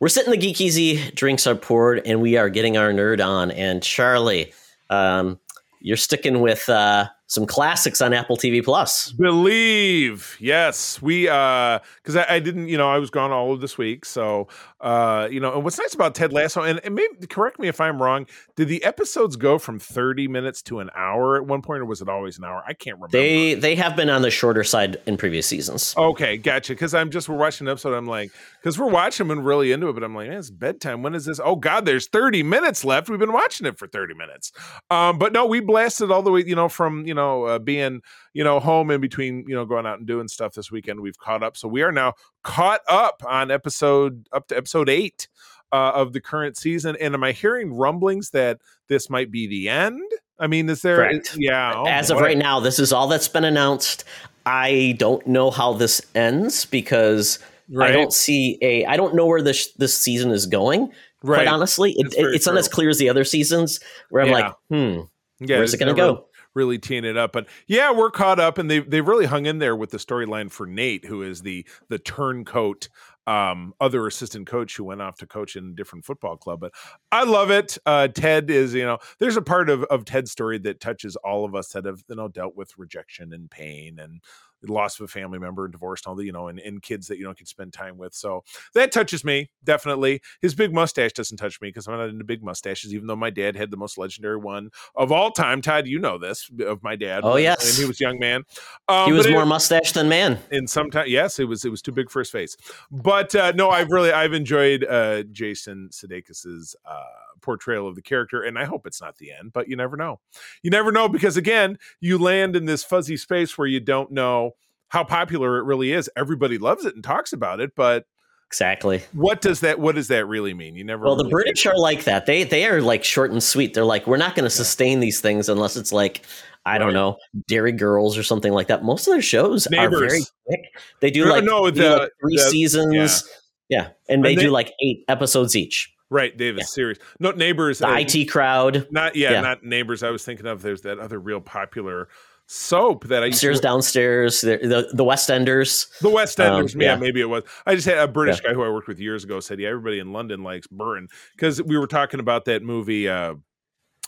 We're sitting the Geek Easy, drinks are poured, and we are getting our nerd on. And Charlie, um, you're sticking with uh, some classics on Apple TV Plus. Believe, yes, we uh, because I, I didn't, you know, I was gone all of this week, so uh, you know, and what's nice about Ted Lasso, and, and maybe correct me if I'm wrong, did the episodes go from 30 minutes to an hour at one point, or was it always an hour? I can't remember. They they have been on the shorter side in previous seasons. Okay, gotcha. Because I'm just we're watching an episode. I'm like, because we're watching and really into it, but I'm like, man, it's bedtime. When is this? Oh God, there's 30 minutes left. We've been watching it for 30 minutes. Um, but no, we blasted all the way. You know, from you know uh, being you know home in between you know going out and doing stuff this weekend. We've caught up, so we are now caught up on episode up to episode eight uh, of the current season. And am I hearing rumblings that this might be the end? I mean, is there? Correct. Yeah. oh, As of right now, this is all that's been announced. I don't know how this ends because I don't see a. I don't know where this this season is going. Right. Quite honestly, it, It's it's not as clear as the other seasons. Where I'm Yeah. like, hmm, Yeah, where's it going to go? Really teeing it up. But yeah, we're caught up, and they they've really hung in there with the storyline for Nate, who is the the turncoat um, other assistant coach who went off to coach in a different football club. But I love it. Uh, Ted is, you know, there's a part of, of Ted's story that touches all of us that have, you know, dealt with rejection and pain and loss of a family member, and divorced, and all the, you know, and, and kids that you don't get to spend time with. So that touches me, definitely. His big mustache doesn't touch me because I'm not into big mustaches, even though my dad had the most legendary one of all time. Todd, you know this of my dad. Oh, yes. when he was young man. Um, he was more it- mustache than man. and sometimes yes it was it was too big for his face but uh no i've really i've enjoyed uh jason sudeikis's uh portrayal of the character and i hope it's not the end but you never know you never know because again you land in this fuzzy space where you don't know how popular it really is everybody loves it and talks about it but Exactly. what does that what does that really mean you never Well, the British are like that. They they are like short and sweet. They're like, we're not going to sustain these things unless it's like, I don't know, Derry Girls or something like that. Most of their shows are very quick. They do No, like, no, they the- like three the- seasons. Yeah. And they And do like eight episodes each. Right david Yeah. series no neighbors The uh, IT crowd, not yeah, yeah. not neighbors i was thinking of there's that other real popular soap that i used to downstairs, the, the the West Enders. The West Enders, Um, yeah, yeah. maybe it was. I just had a British guy who I worked with years ago said, "Yeah, everybody in London likes Burn," because we were talking about that movie, uh,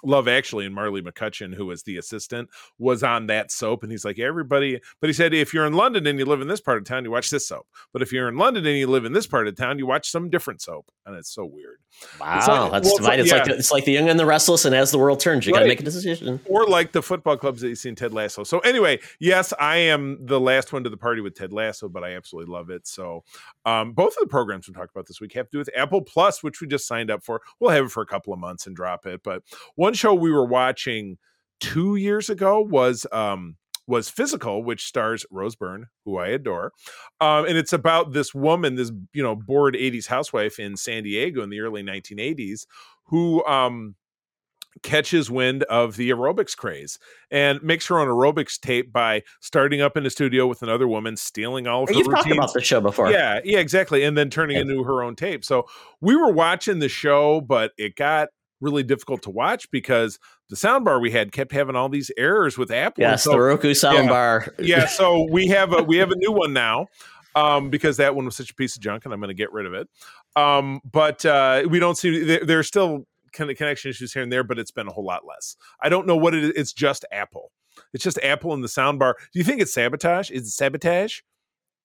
Love Actually, and Marley McCutcheon, who was the assistant, was on that soap, and he's like, everybody. But he said, if you're in London and you live in this part of town, you watch this soap. But if you're in London and you live in this part of town, you watch some different soap, and it's so weird. Wow, It's like- that's well, it's like- It's like yeah. it's like the young and the restless, and as the world turns, you got to make a decision. or like the football clubs that you see in Ted Lasso. So anyway, yes, I am the last one to the party with Ted Lasso, but I absolutely love it. So um, both of the programs we talked about this week have to do with Apple Plus, which we just signed up for. We'll have it for a couple of months and drop it. But one show we were watching two years ago was um was physical which stars rose byrne who i adore um and it's about this woman this you know bored 80s housewife in san diego in the early 1980s who um catches wind of the aerobics craze and makes her own aerobics tape by starting up in a studio with another woman, stealing all of her You've talked about the show before. Yeah, yeah, exactly. And then turning Yeah. into her own tape. So we were watching the show, but it got really difficult to watch because the soundbar we had kept having all these errors with Apple. And Yes, so- the Roku soundbar. yeah, so we have a we have a new one now. Um, because that one was such a piece of junk and I'm gonna get rid of it. Um, but uh we don't see there, there's still kind of connection issues here and there, but it's been a whole lot less. I don't know what it is. It's just Apple. It's just Apple in the soundbar. Do you think it's sabotage? Is it sabotage?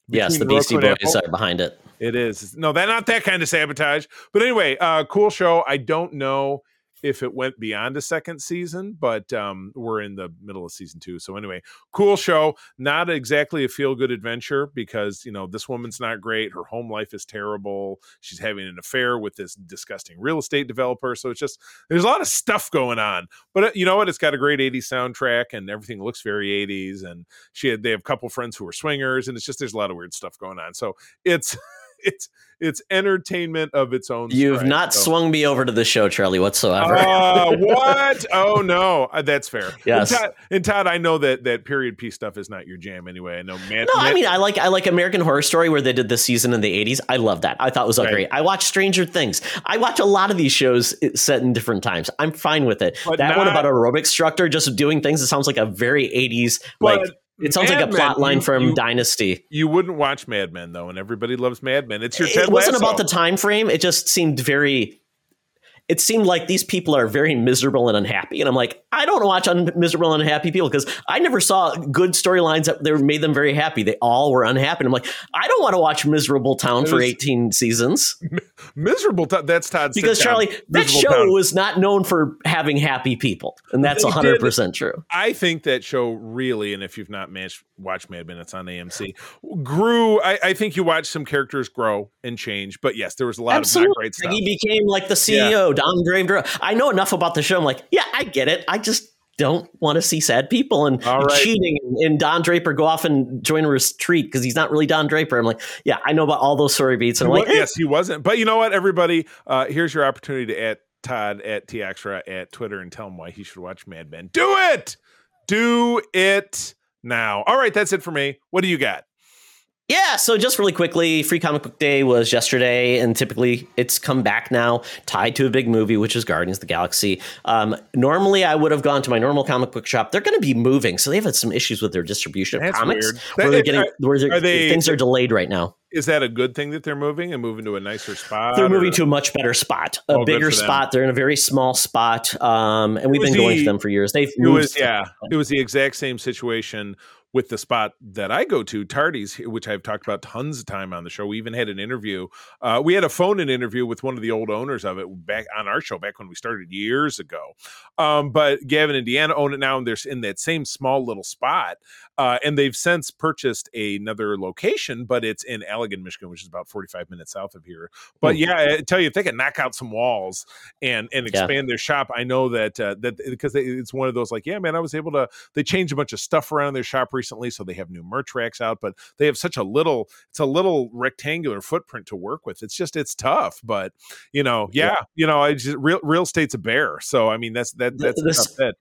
Yes, the Beastie Boys are behind it. It is. No, that not that kind of sabotage. But anyway, uh cool show. I don't know if it went beyond a second season, but um we're in the middle of season 2. So anyway, cool show. Not exactly a feel good adventure because, you know, this woman's not great. Her home life is terrible. She's having an affair with this disgusting real estate developer. So it's just there's a lot of stuff going on. But uh, you know what? It's got a great 80s soundtrack and everything looks very 80s and she had they have a couple friends who are swingers and it's just there's a lot of weird stuff going on. So it's it's it's entertainment of its own. You've not So- swung me over to the show, Charlie, whatsoever. Uh, what? Oh no, Uh, that's fair. Yes. And Todd, and Todd, I know that that period piece stuff is not your jam anyway. I know, man. No, I mean I like I like American Horror Story where they did the season in the 80s. I love that. I thought it was Right. great. I watch Stranger Things. I watch a lot of these shows uh, set in different times. I'm fine with it. But that one about aerobic instructor just doing things it sounds like a very 80s like But it sounds like a Mad Men, plot line you- from you- Dynasty. you wouldn't watch Mad Men though, and everybody loves Mad Men. It's your It Ted wasn't Lasso. about the time frame. It just seemed very it seemed like these people are very miserable and unhappy. And I'm like, I don't watch un- miserable and unhappy people because I never saw good storylines that they made them very happy. They all were unhappy. And I'm like, I don't want to watch Miserable Town for 18 seasons miserable. Todd that's Todd's because sitcom, Charlie, that show Town. was not known for having happy people, and that's They 100 percent true. I think that show really, and if you've not managed watched Mad Men, it's on AMC. Grew. I, I think you watch some characters grow and change, but yes, there was a lot of Absolutely, not great stuff. he became like the CEO, Don Draper. I know enough about the show. I'm like, yeah, I get it. I just don't want to see sad people and right. cheating and Don Draper go off and join a retreat because he's not really Don Draper. I'm like, yeah, I know about all those story beats. And I'm like, eh, yes, he wasn't. But you know what, everybody? Uh, here's your opportunity to at Todd at Toxtra at Twitter and tell him why he should watch Mad Men. Do it. Do it now. All right, that's it for me. What do you got? Yeah, so just really quickly, Free Comic Book Day was yesterday, and typically it's come back now, tied to a big movie, which is Guardians of the Galaxy. Um, normally, I would have gone to my normal comic book shop. They're going to be moving, so they've had some issues with their distribution of That's comics, weird. where That- they're getting are- where they're, they- things are delayed right now. Is that a good thing that they're moving and moving to a nicer spot? They're moving or- to a much better spot, a Oh, bigger spot. They're in a very small spot, um, and we've was been going to them for years. They've It moved. was yeah. It was the exact same situation with the spot that I go to, Tardy's, which I've talked about tons of time on the show. We even had an interview. Uh, we had a phone-in interview with one of the old owners of it back on our show back when we started years ago. Um, but Gavin and Deanna own it now, and they're in that same small little spot. Uh, and they've since purchased another location, but it's in Allegan, Michigan, which is about 45 minutes south of here. But Hmm. yeah, I tell you, if they can knock out some walls and and Yeah. expand their shop, I know that uh, that because it's one of those like, yeah, man, I was able to. They changed a bunch of stuff around their shop recently, so they have new merch racks out, but they have such a little, it's a little rectangular footprint to work with. It's just it's tough, but you know, yeah, Yeah. you know, I just real real estate's a bear, so I mean that's that that's tough fit.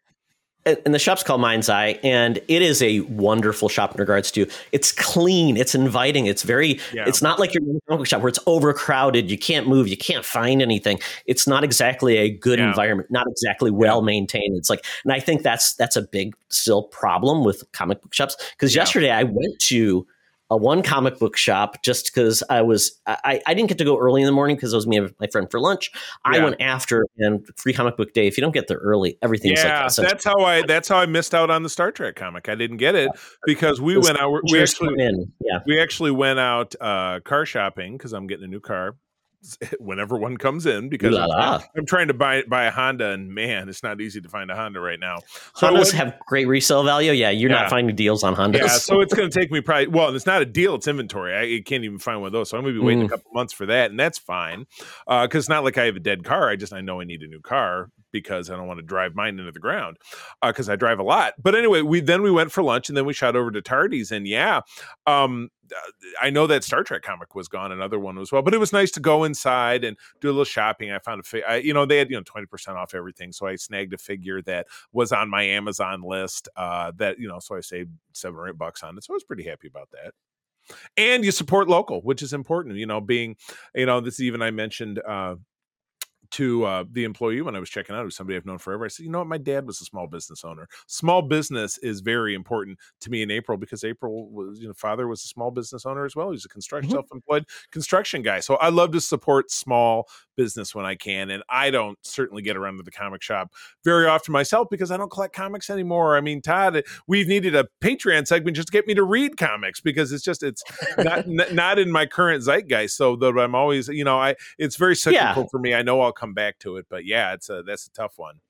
And the shop's called Mind's Eye, and it is a wonderful shop in regards to it's clean, it's inviting, it's very. Yeah. It's not like your comic book shop where it's overcrowded, you can't move, you can't find anything. It's not exactly a good Yeah. environment, not exactly well maintained. It's like, and I think that's that's a big still problem with comic book shops because Yeah. yesterday I went to. One comic book shop just because I was I, I didn't get to go early in the morning because I was me and my friend for lunch. I Yeah. went after and free comic book day. If you don't get there early, everything's Yeah, like that's how I that's how I missed out on the Star Trek comic. I didn't get it because we Those went out. We actually. Yeah. we actually went out uh car shopping because I'm getting a new car whenever one comes in because I'm, la. I'm trying to buy buy a Honda and man, it's not easy to find a Honda right now. So Hondas went- have great resale value. Yeah, you're Yeah. not finding deals on Hondas. yeah, so it's going to take me probably. Well, it's not a deal; it's inventory. I can't even find one of those, so I'm going to be waiting a Mm. couple months for that, and that's fine. Because it's not like I have a dead car. I just I know I need a new car because I don't want to drive mine into the ground because I drive a lot. But anyway, we then we went for lunch, and then we shot over to Tardy's, and yeah, um, I know that Star Trek comic was gone, another one as well. But it was nice to go inside and do a little shopping. I found a, I, you know, they had you know twenty percent off everything, so I snagged a figure that was on my Amazon list. Uh, that you know, so I saved seven or eight bucks on it. So I was pretty happy about that. And you support local, which is important. You know, being, you know, this even I mentioned uh, to uh, the employee when I was checking out, who's somebody I've known forever. I said, you know what, my dad was a small business owner. Small business is very important to me in April because April was, you know, father was a small business owner as well. He's a construction, Mhm. self-employed construction guy. So I love to support small business when I can, and I don't certainly get around to the comic shop very often myself because I don't collect comics anymore. I mean, Todd, we've needed a Patreon segment just to get me to read comics because it's just it's not n- not in my current zeitgeist. So that I'm always, you know, I it's very cyclical for me. I know I'll come back to it, but yeah, it's a that's a tough one.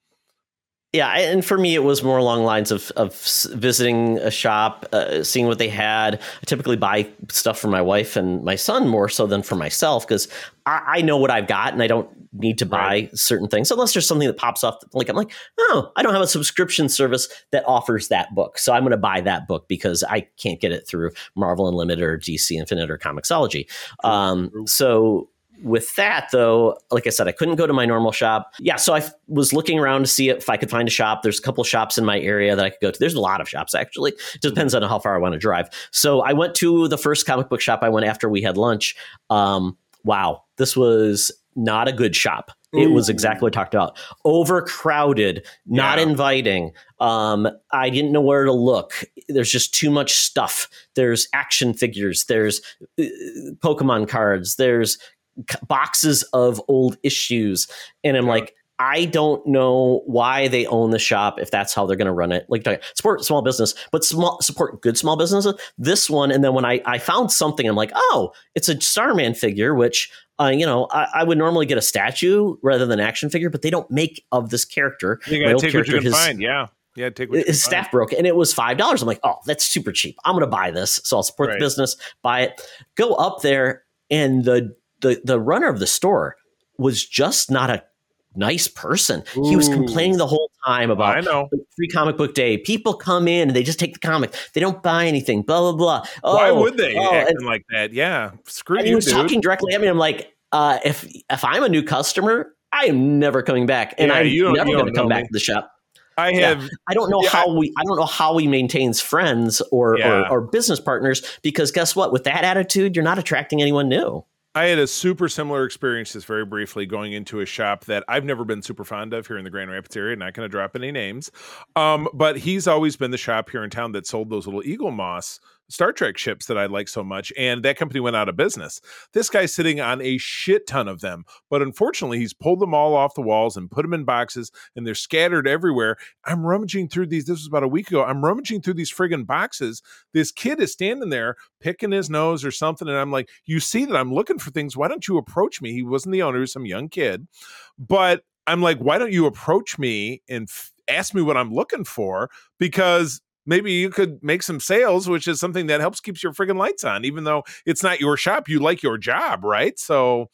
Yeah, and for me, it was more along lines of of visiting a shop, uh, seeing what they had. I typically buy stuff for my wife and my son more so than for myself because I, I know what I've got and I don't need to buy Right. certain things unless there's something that pops up. Like I'm like, oh, I don't have a subscription service that offers that book, so I'm going to buy that book because I can't get it through Marvel Unlimited or DC Infinite or Comixology. Um, so with that though like i said i couldn't go to my normal shop. Yeah so I f- was looking around to see if i could find a shop. There's a couple shops in my area that i could go to. There's a lot of shops actually. It depends on how far i want to drive. So i went to the first comic book shop i went after we had lunch. Um, wow this was not a good shop. It was exactly what I talked about. Overcrowded not Yeah. inviting. Um, i didn't know where to look. There's just too much stuff. There's action figures. There's uh, pokemon cards. There's boxes of old issues and i'm Yeah. like i don't know why they own the shop if that's how they're going to run it like support small business but small support good small businesses this one and then when i i found something i'm like oh it's a starman figure which uh, you know I, I would normally get a statue rather than action figure but they don't make of this character You gotta take what you can his- find. Yeah, yeah, take what his find. staff broke and it was five dollars. I'm like, oh, that's super cheap. I'm gonna buy this. So I'll support Right. the business, buy it, go up there, and the the the runner of the store was just not a nice person. He was complaining the whole time I about know. free comic book day. People come in and they just take the comic. They don't buy anything. Blah blah blah. Oh, Why would they oh, and- acting like that? Yeah, screw and he was dude. talking directly at me. I'm like, uh, if if I'm a new customer, I am never coming back, and Yeah, I'm you never going to come know back me. to the shop. I Yeah. have I don't know Yeah, how we I don't know how he maintains friends or, Yeah. or or business partners because guess what? With that attitude, you're not attracting anyone new. I had a super similar experience just very briefly going into a shop that I've never been super fond of here in the Grand Rapids area. Not going to drop any names. Um, but he's always been the shop here in town that sold those little Eaglemoss Star Trek ships that I like so much. And that company went out of business. This guy's sitting on a shit ton of them. But unfortunately, he's pulled them all off the walls and put them in boxes and they're scattered everywhere. I'm rummaging through these. This was about a week ago. I'm rummaging through these friggin' boxes. This kid is standing there picking his nose or something. And I'm like, you see that I'm looking for things. Why don't you approach me? He wasn't the owner, he was some young kid. But I'm like, why don't you approach me and f- ask me what I'm looking for? Because maybe you could make some sales, which is something that helps keeps your friggin' lights on, even though it's not your shop. You like your job, right? So,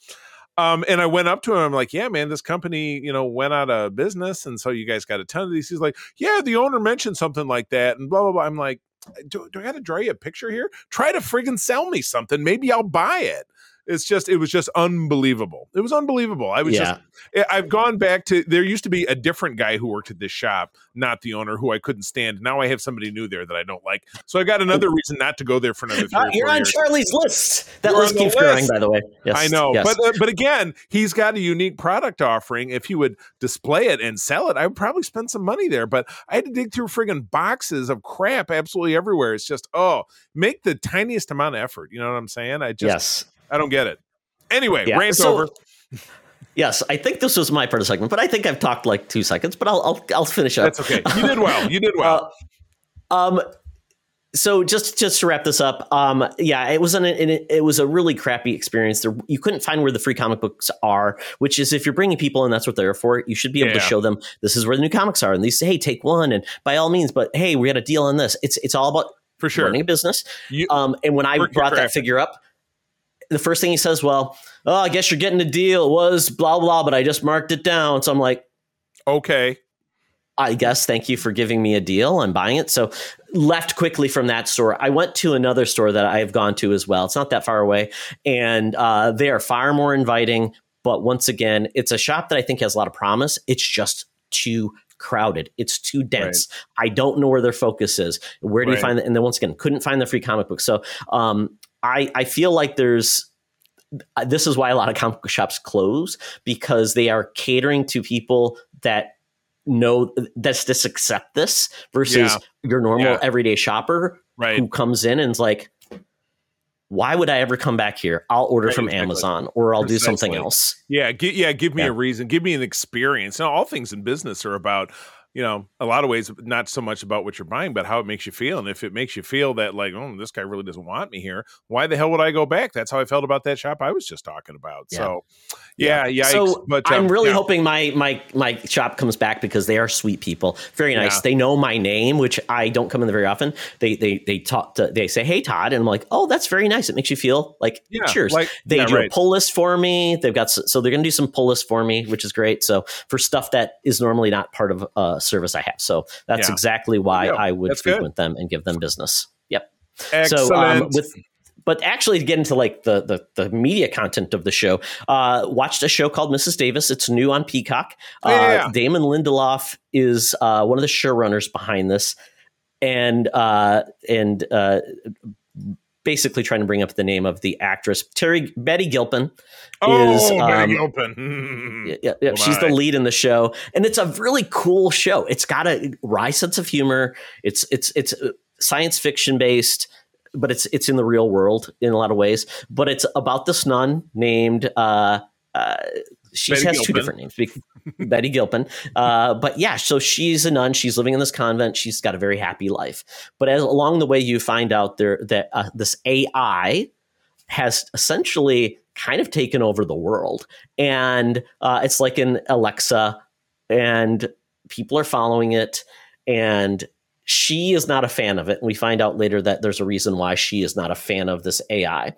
um, and I went up to him. I'm like, yeah, man, this company, you know, went out of business, and so you guys got a ton of these. He's like, yeah, the owner mentioned something like that, and blah blah blah. I'm like, do, do I got to draw you a picture here? Try to friggin' sell me something. Maybe I'll buy it. It's just, it was just unbelievable. It was unbelievable. I was yeah. just I- I've gone back to there used to be a different guy who worked at this shop, not the owner, who I couldn't stand. Now I have somebody new there that I don't like. So I got another reason not to go there for another three you're on years. Charlie's list. That You're list keeps growing, by the way. Yes, I know, yes. but uh, but again, he's got a unique product offering. If he would display it and sell it, I would probably spend some money there. But I had to dig through friggin' boxes of crap absolutely everywhere. It's just oh, make the tiniest amount of effort. You know what I'm saying? I just yes. I don't get it. Anyway, Yeah. rant So- over. Yes, I think this was my part of the segment, but I think I've talked like two seconds, but I'll I'll, I'll finish up. That's okay. You did well. You did well. Uh, um, so just just to wrap this up, um, yeah, it was an it, it was a really crappy experience. There, you couldn't find where the free comic books are, which is if you're bringing people and that's what they're for. You should be able to show them this is where the new comics are, and they say, hey, take one, and by all means, but hey, we got a deal on this. It's it's all about For sure. running a business. You, Um, and when I brought that figure up, the first thing he says, "Well, oh, I guess you're getting a deal. It was blah blah, but I just marked it down." So I'm like, okay. I guess thank you for giving me a deal. I'm buying it. So left quickly from that store. I went to another store that I've gone to as well. It's not that far away, and uh, they are far more inviting. But once again, it's a shop that I think has a lot of promise. It's just too crowded. It's too dense. I don't know where their focus is. Where do Right. you find it? And then once again, couldn't find the free comic book. So um, I I feel like there's uh, this is why a lot of comic book shops close because they are catering to people that know that's just accept this versus Yeah. your normal Yeah. everyday shopper Right. who comes in and is like why would I ever come back here? I'll order Right, from exactly. Amazon or I'll do something else. Yeah, yeah. Give me Yeah. a reason. Give me an experience. Now, all things in business are about, you know, a lot of ways not so much about what you're buying, but how it makes you feel. And if it makes you feel that like, oh, this guy really doesn't want me here, why the hell would I go back? That's how I felt about that shop I was just talking about. Yeah. So, yeah, yeah. So but I'm um, really yeah. hoping my my my shop comes back because they are sweet people, very nice. Yeah. They know my name, which I don't come in there very often. They they they talk to, they say, "Hey Todd," and I'm like, "Oh, that's very nice. It makes you feel like cheers." like- they do right. a pull list for me. They've got so they're going to do some pull lists for me, which is great. So for stuff that is normally not part of a service I have, so that's Yeah. exactly why Yeah, I would that's good. frequent them and give them business. Yep. Excellent. So um, with but actually to get into like the, the the media content of the show, uh, watched a show called Mrs. Davis. It's new on Peacock. Uh, Yeah. Damon Lindelof is uh, one of the showrunners behind this, and uh, and uh, basically trying to bring up the name of the actress Terry Betty Gilpin. oh, is, Betty um, Gilpin. Yeah, yeah, yeah. Oh she's the lead in the show, and it's a really cool show. It's got a wry sense of humor. It's it's it's uh, science fiction based, but it's it's in the real world in a lot of ways. But it's about this nun named. Uh, uh, she Betty has two different names. Betty Gilpin. Uh, but yeah, so she's a nun. She's living in this convent. She's got a very happy life. But as along the way, you find out there that uh, this AI has essentially kind of taken over the world, and uh, it's like an Alexa, and people are following it, and she is not a fan of it. And we find out later that there's a reason why she is not a fan of this AI.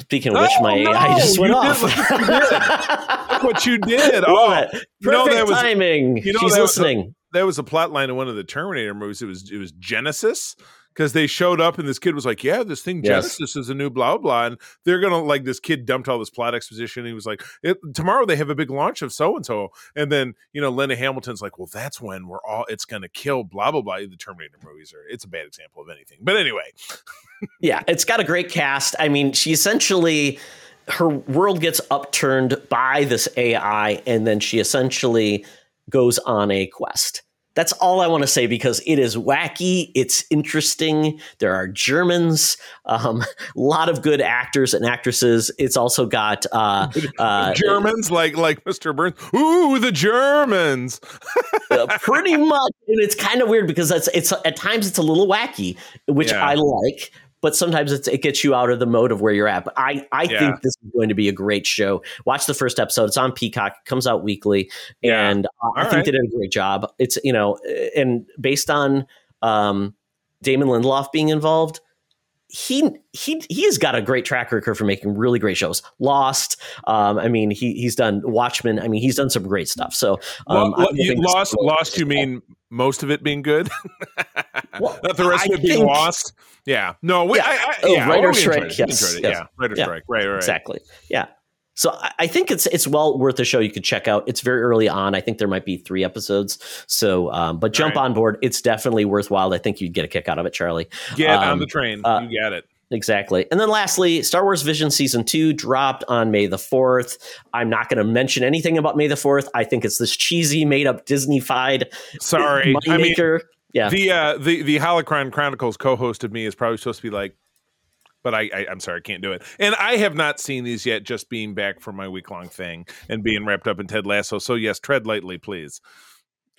Speaking of which, Oh, my no, AI just went you did- off. Look what you did. Oh, it. you know, Perfect that was- timing. you know, She's that was a- listening. that was a plot line in one of the Terminator movies. It was it was Genesis because they showed up and this kid was like, "Yeah, this thing Yes. Is a new blah blah," and they're gonna like this kid dumped all this plot exposition. He was like, it, "Tomorrow they have a big launch of so and so," and then you know Linda Hamilton's like, "Well, that's when we're all it's gonna kill blah blah blah." The Terminator movies are it's a bad example of anything, but anyway, Yeah, it's got a great cast. I mean, she essentially her world gets upturned by this AI, and then she essentially goes on a quest. That's all I want to say because it is wacky. It's interesting. There are Germans, um, a lot of good actors and actresses. It's also got uh, uh, Germans like like Mr. Burns. Ooh, the Germans. uh, pretty much, and it's kind of weird because it's it's at times it's a little wacky, which Yeah. I like. But sometimes it's, it gets you out of the mode of where you're at. But I, I Yeah. think this is going to be a great show. Watch the first episode. It's on Peacock. It comes out weekly, Yeah. and uh, I think right. they did a great job. It's you know, and based on um, Damon Lindelof being involved, he he he has got a great track record for making really great shows. Lost, um, I mean, he he's done Watchmen. I mean, he's done some great stuff. So um, Lo- I lo- think you lost lost. You mean most of it being good? Well, Not the rest I of it being think- lost. Yeah. No. We, Yeah. I, I, Oh, yeah. writer strike, yes, yes. Yeah. Writer Yeah. strike. Right. Right. Exactly. Yeah. So I- think it's it's well worth a show you could check out. It's very early on. I think there might be three episodes. So, um, but jump Right. on board. It's definitely worthwhile. I think you'd get a kick out of it, Charlie. Get on Um, the train. uh, you got it. Exactly. And then lastly, Star Wars Vision Season 2 dropped on May the 4th. I'm not going to mention anything about May the 4th. I think it's this cheesy, made up Disney-fied Sorry. I mean, yeah. the uh, the the Holocron Chronicles co-hosted me is probably supposed to be like, but I, I I'm sorry, I can't do it. And I have not seen these yet. Just being back from my week long thing and being wrapped up in Ted Lasso. So yes, tread lightly, please.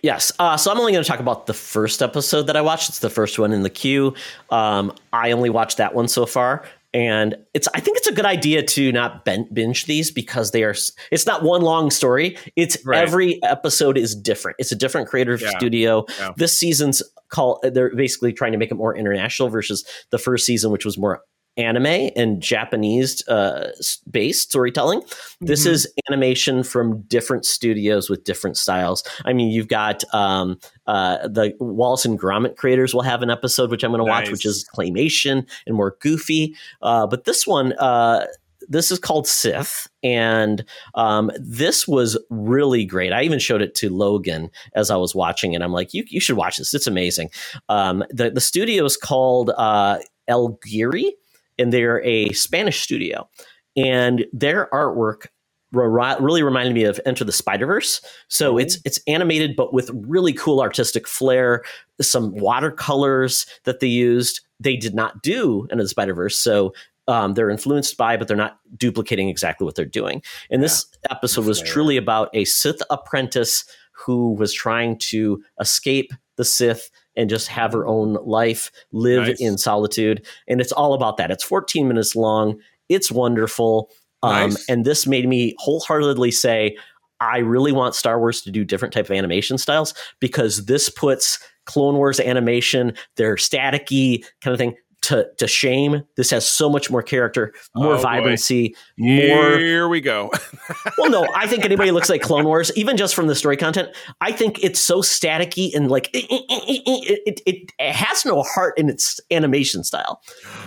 Yes. Uh, so I'm only going to talk about the first episode that I watched. It's the first one in the queue. Um, I only watched that one so far. And it's, I think it's a good idea to not binge these because they are, it's not one long story. It's Right. every episode is different. It's a different creative Yeah. studio. Yeah. This season's call, they're basically trying to make it more international versus the first season, which was more anime and Japanese uh, based storytelling. This Mhm. is animation from different studios with different styles. I mean, you've got um, uh, the Wallace and Gromit creators will have an episode which I'm going to watch, which is claymation and more goofy. Uh, but this one, uh, this is called Sith, and um, this was really great. I even showed it to Logan as I was watching it. I'm like, you, you should watch this. It's amazing. Um, the the studio is called uh, El Guiri, and they're a Spanish studio, and their artwork really reminded me of Into the Spider Verse. So it's it's animated, but with really cool artistic flair. Some watercolors that they used, they did not do Into the Spider Verse. So um, they're influenced by, but they're not duplicating exactly what they're doing. And this episode was truly about a Sith apprentice who was trying to escape the Sith and just have her own life, live Nice. in solitude. And it's all about that. It's 14 minutes long. It's wonderful. Um, Nice. and this made me wholeheartedly say, I really want Star Wars to do different type of animation styles because this puts Clone Wars animation, their staticky kind of thing, to, to shame. This has so much more character, more Oh, boy. vibrancy, more Here we go. well, no, I think anybody looks like Clone Wars, even just from the story content, I think it's so staticky and like it, it, it, it, it has no heart in its animation style,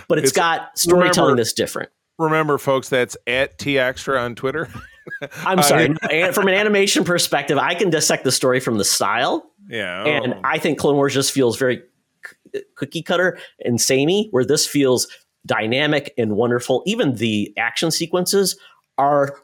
but it's It's- got storytelling remember- that's different. Remember, folks, that's at Toxtra on Twitter. I'm sorry. no, from an animation perspective, I can dissect the story from the style, Yeah. and oh. I think Clone Wars just feels very cookie cutter and samey, where this feels dynamic and wonderful. Even the action sequences are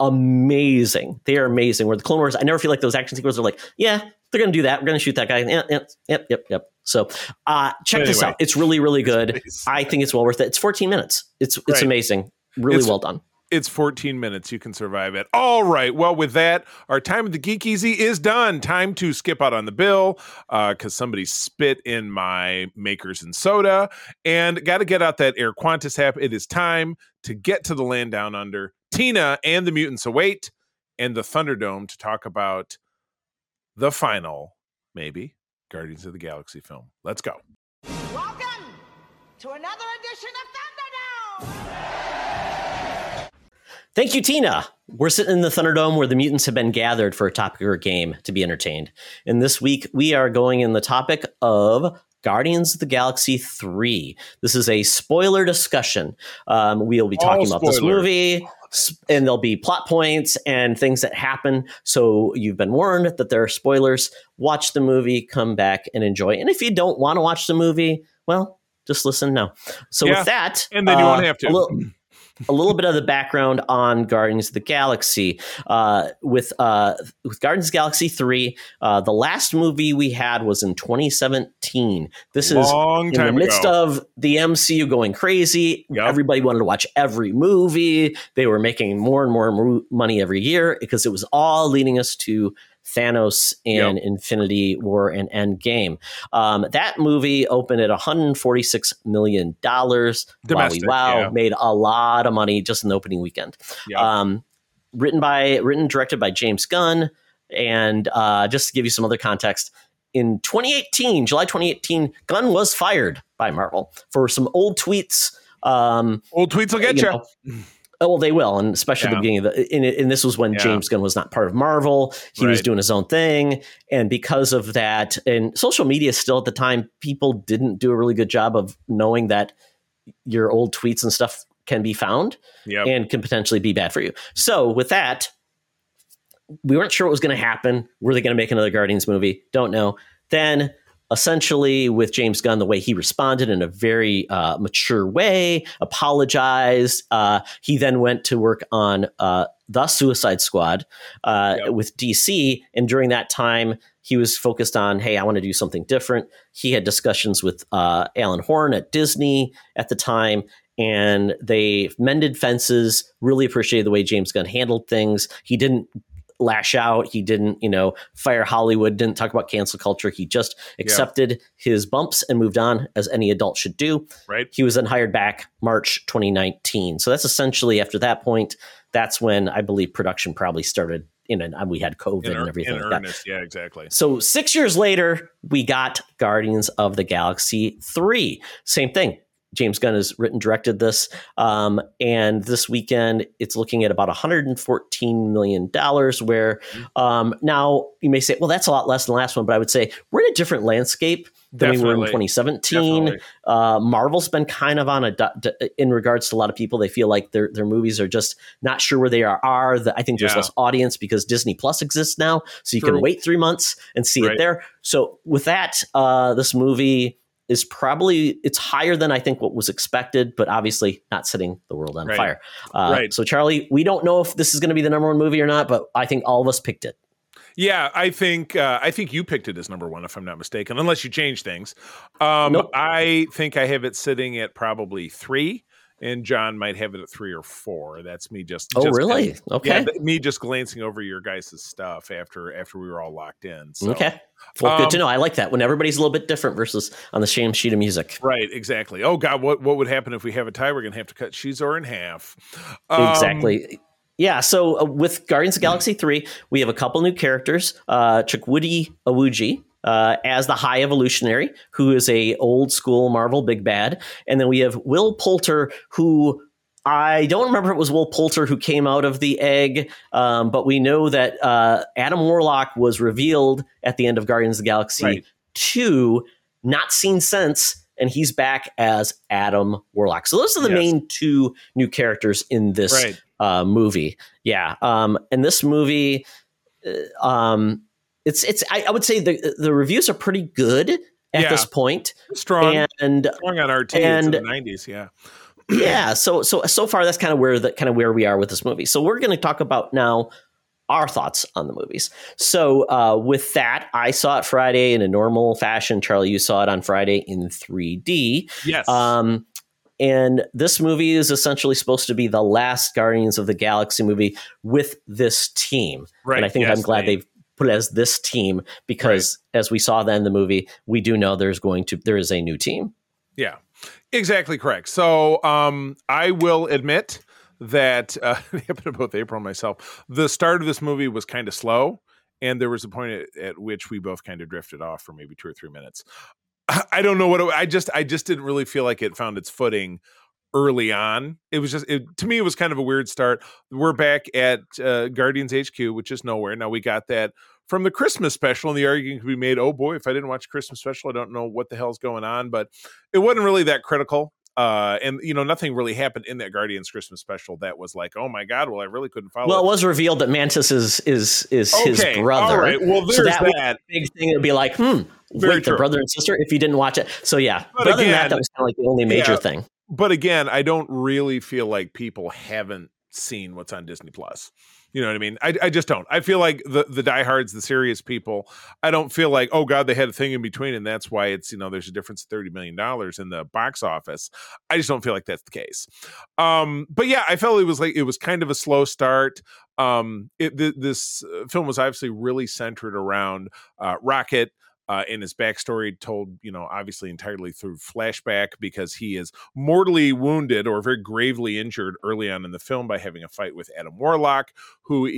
amazing. They are amazing. Where the Clone Wars, I never feel like those action sequences are like, yeah, they're going to do that. We're going to shoot that guy. Yep, yep, yep, yep. So uh, check this out. It's really, really good. Please. I think it's well worth it. It's 14 minutes. It's it's Right. amazing. Really It's- well done. It's 14 minutes. You can survive it. All right. Well, with that, our time of the Geek Easy is done. Time to skip out on the bill uh, because somebody spit in my makers and soda. And got to get out that Air Qantas app. It is time to get to the land down under. Tina and the mutants await, and the Thunderdome to talk about the final, maybe, Guardians of the Galaxy film. Let's go. Welcome to another edition of Thunderdome! Thank you, Tina. We're sitting in the Thunderdome where the mutants have been gathered for a topic or game to be entertained. And this week we are going in the topic of Guardians of the Galaxy 3. This is a spoiler discussion. Um, we'll be talking about this movie, and there'll be plot points and things that happen. So you've been warned that there are spoilers. Watch the movie, come back and enjoy. And if you don't want to watch the movie, well, just listen now. So Yeah, with that, and then you uh, won't have to. A little, bit of the background on Guardians of the Galaxy. Uh, with uh, with Guardians of the Galaxy three, uh, the last movie we had was in 2017. This is Long in the midst ago. of the MCU going crazy. Yep. Everybody wanted to watch every movie. They were making more and more money every year because it was all leading us to Thanos and Infinity War and Endgame. Um, that movie opened at 146 million dollars. Domestic, wow, yeah. made a lot of money just in the opening weekend. Yep. Um, written by, written directed by James Gunn, and uh, just to give you some other context, in 2018, July 2018, Gunn was fired by Marvel for some old tweets. Um, Old tweets will get you. know, Oh, well, they will, and especially Yeah. the beginning of the. And, and this was when Yeah. James Gunn was not part of Marvel. He was doing his own thing, and because of that, and social media still at the time, people didn't do a really good job of knowing that your old tweets and stuff can be found Yep. and can potentially be bad for you. So with that, we weren't sure what was going to happen. Were they going to make another Guardians movie? Don't know. Then essentially with James Gunn, the way he responded in a very uh, mature way, apologized. Uh, he then went to work on uh, the Suicide Squad uh, Yep. with DC, and during that time. He was focused on, hey, I want to do something different. He had discussions with uh, Alan Horn at Disney at the time, and they mended fences. Really appreciated the way James Gunn handled things. He didn't lash out. He didn't, you know, fire Hollywood. Didn't talk about cancel culture. He just accepted his bumps and moved on, as any adult should do. right. He was then hired back March 2019. So that's essentially after that point. That's when I believe production probably started. In and we had COVID In, and everything in like that. earnest. Yeah, exactly. So six years later, we got Guardians of the Galaxy 3. Same thing. James Gunn has written, directed this. Um, and this weekend, it's looking at about $114 million. Where um, now you may say, well, that's a lot less than the last one. But I would say we're in a different landscape than we were in 2017. Uh, Marvel's been kind of on a in regards to a lot of people. They feel like their their movies are just not sure where they are. Are the, I think there's Yeah. less audience because Disney Plus exists now, so you True. can wait three months and see Right. it there. So with that, uh, this movie is probably it's higher than I think what was expected, but obviously not setting the world on Right. fire. Uh, Right. So Charlie, we don't know if this is going to be the number one movie or not, but I think all of us picked it. Yeah, I think uh, I think you picked it as number one, if I'm not mistaken, unless you change things. Um, Nope. I think I have it sitting at probably three, and John might have it at three or four. That's me just. Oh, just really? Okay. Yeah, me just glancing over your guys' stuff after after we were all locked in. So. Okay. Well, good to Um, know. I like that when everybody's a little bit different versus on the same sheet of music. Right, exactly. Oh God, what what would happen if we have a tie? We're gonna have to cut Shizor in half. Um, exactly. Yeah, so uh, with Guardians of Galaxy 3, we have a couple new characters. Uh, Chukwudi Iwuji uh, as the High Evolutionary, who is a old school Marvel big bad. And then we have Will Poulter, who I don't remember if it was Will Poulter who came out of the egg, um, but we know that uh, Adam Warlock was revealed at the end of Guardians of the Galaxy Right. 2, not seen since, and he's back as Adam Warlock. So those are the Yes. main two new characters in this Right. uh, movie. Yeah, um, and this movie, uh, um, it's it's. I, I would say the the reviews are pretty good at Yeah. this point, Strong, and strong on RT. and- in the nineties. Yeah. yeah. So so so far, that's kind of where the kind of where we are with this movie. So we're going to talk about now our thoughts on the movies. So uh, with that, I saw it Friday in a normal fashion. Charlie, you saw it on Friday in 3D. Yes. Um, and this movie is essentially supposed to be the last Guardians of the Galaxy movie with this team. right. and I think yes, I'm glad they- they've put it as this team because as we saw then in the movie, we do know there's going to there is a new team. Yeah, exactly correct. So um, I will admit that uh, it happened to both April and myself. The start of this movie was kind of slow, and there was a point at, at which we both kind of drifted off for maybe two or three minutes. I- I don't know what it, I just I just didn't really feel like it found its footing early on. It was just it, to me, it was kind of a weird start. We're back at uh, Guardians HQ, which is nowhere now. We got that from the Christmas special, and the argument could be made, oh boy, if I didn't watch Christmas special, I don't know what the hell's going on. But it wasn't really that critical. Uh, and you know, nothing really happened in that Guardians Christmas special that was like, oh my god, well, I really couldn't follow. Well, it it was revealed that Mantis is is is his brother. all right, well, so there's that, was that. big thing. It'd be like, hmm, Very wait, true. the brother and sister. If you didn't watch it, so yeah. But other than that, that was kind of like the only major Yeah. thing. But again, I don't really feel like people haven't seen what's on Disney Plus. You know what I mean? I, I just don't. I feel like the the diehards, the serious people. I don't feel like oh god, they had a thing in between, and that's why it's you know there's a difference of thirty million dollars in the box office. I just don't feel like that's the case. Um, but yeah, I felt it was like it was kind of a slow start. Um, it, th- this uh, film was obviously really centered around uh, Rocket uh, his backstory told, you know, obviously entirely through flashback because he is mortally wounded or very gravely injured early on in the film by having a fight with Adam Warlock, who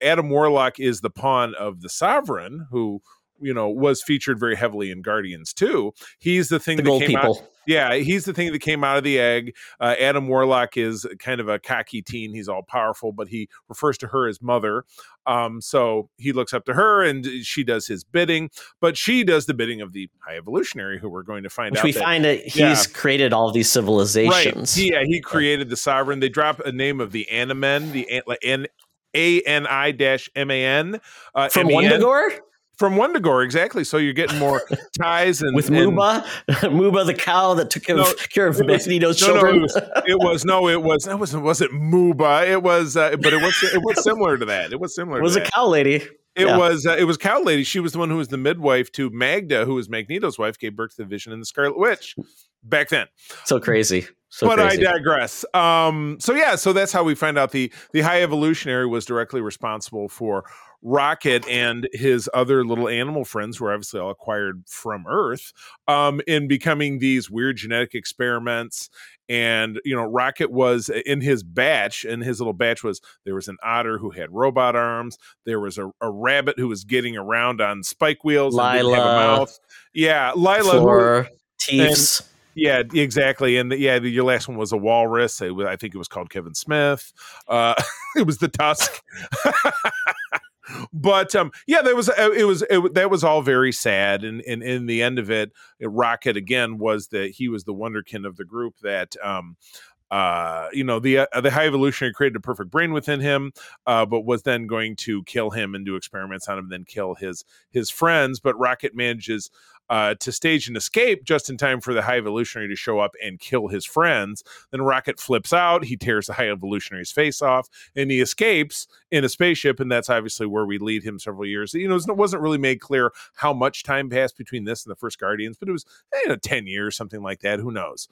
Adam Warlock is the pawn of the Sovereign, who you know was featured very heavily in Guardians too. He's the thing The that came out yeah, he's the thing that came out of the egg. Uh, Adam Warlock is kind of a cocky teen. He's all powerful, but he refers to her as mother. Um, so he looks up to her and she does his bidding, but she does the bidding of the high evolutionary, who we're going to find Which out. we that- find that he's yeah. created all these civilizations. Right. Yeah, he created the sovereign. They drop a name of the Animen, the An- A N I dash M A N uh, From. Wundagore From Wundagore, exactly. So you're getting more ties and with and- Muba, Muba the cow that took care No, of, care of it was- Magneto's no, no, children. it was, it was no, it was it wasn't was it Muba? It was, uh, but it was it was similar to that. It was similar. It was a that. cow lady. It yeah. was uh, it was Cow Lady. She was the one who was the midwife to Magda, who was Magneto's wife, gave birth to the Vision and the Scarlet Witch back then. So crazy. So but crazy. I digress. Um, so yeah, so that's how we find out the the High Evolutionary was directly responsible for Rocket and his other little animal friends, who are obviously all acquired from Earth, um, in becoming these weird genetic experiments. And you know, Rocket was in his batch, and his little batch was there was an otter who had robot arms. There was a, a rabbit who was getting around on spike wheels and didn't have a Lylla. mouth. Yeah, Lylla. Floor, Teefs. yeah, exactly. And the, yeah, the, your last one was a walrus. Was, I think it was called Kevin Smith. Uh, it was the Tusk. but um, yeah, there was uh, it was it, that was all very sad. And, and in the end of it, Rocket again was that he was the wonderkin of the group that um, uh, you know, the uh, the high evolutionary created a perfect brain within him, uh, but was then going to kill him and do experiments on him, and then kill his his friends. But Rocket manages uh, to stage an escape just in time for the high evolutionary to show up and kill his friends. Then Rocket flips out, he tears the high evolutionary's face off, and he escapes in a spaceship. And that's obviously where we lead him several years. You know, it wasn't really made clear how much time passed between this and the first Guardians, but it was you know, 10 years, something like that. Who knows?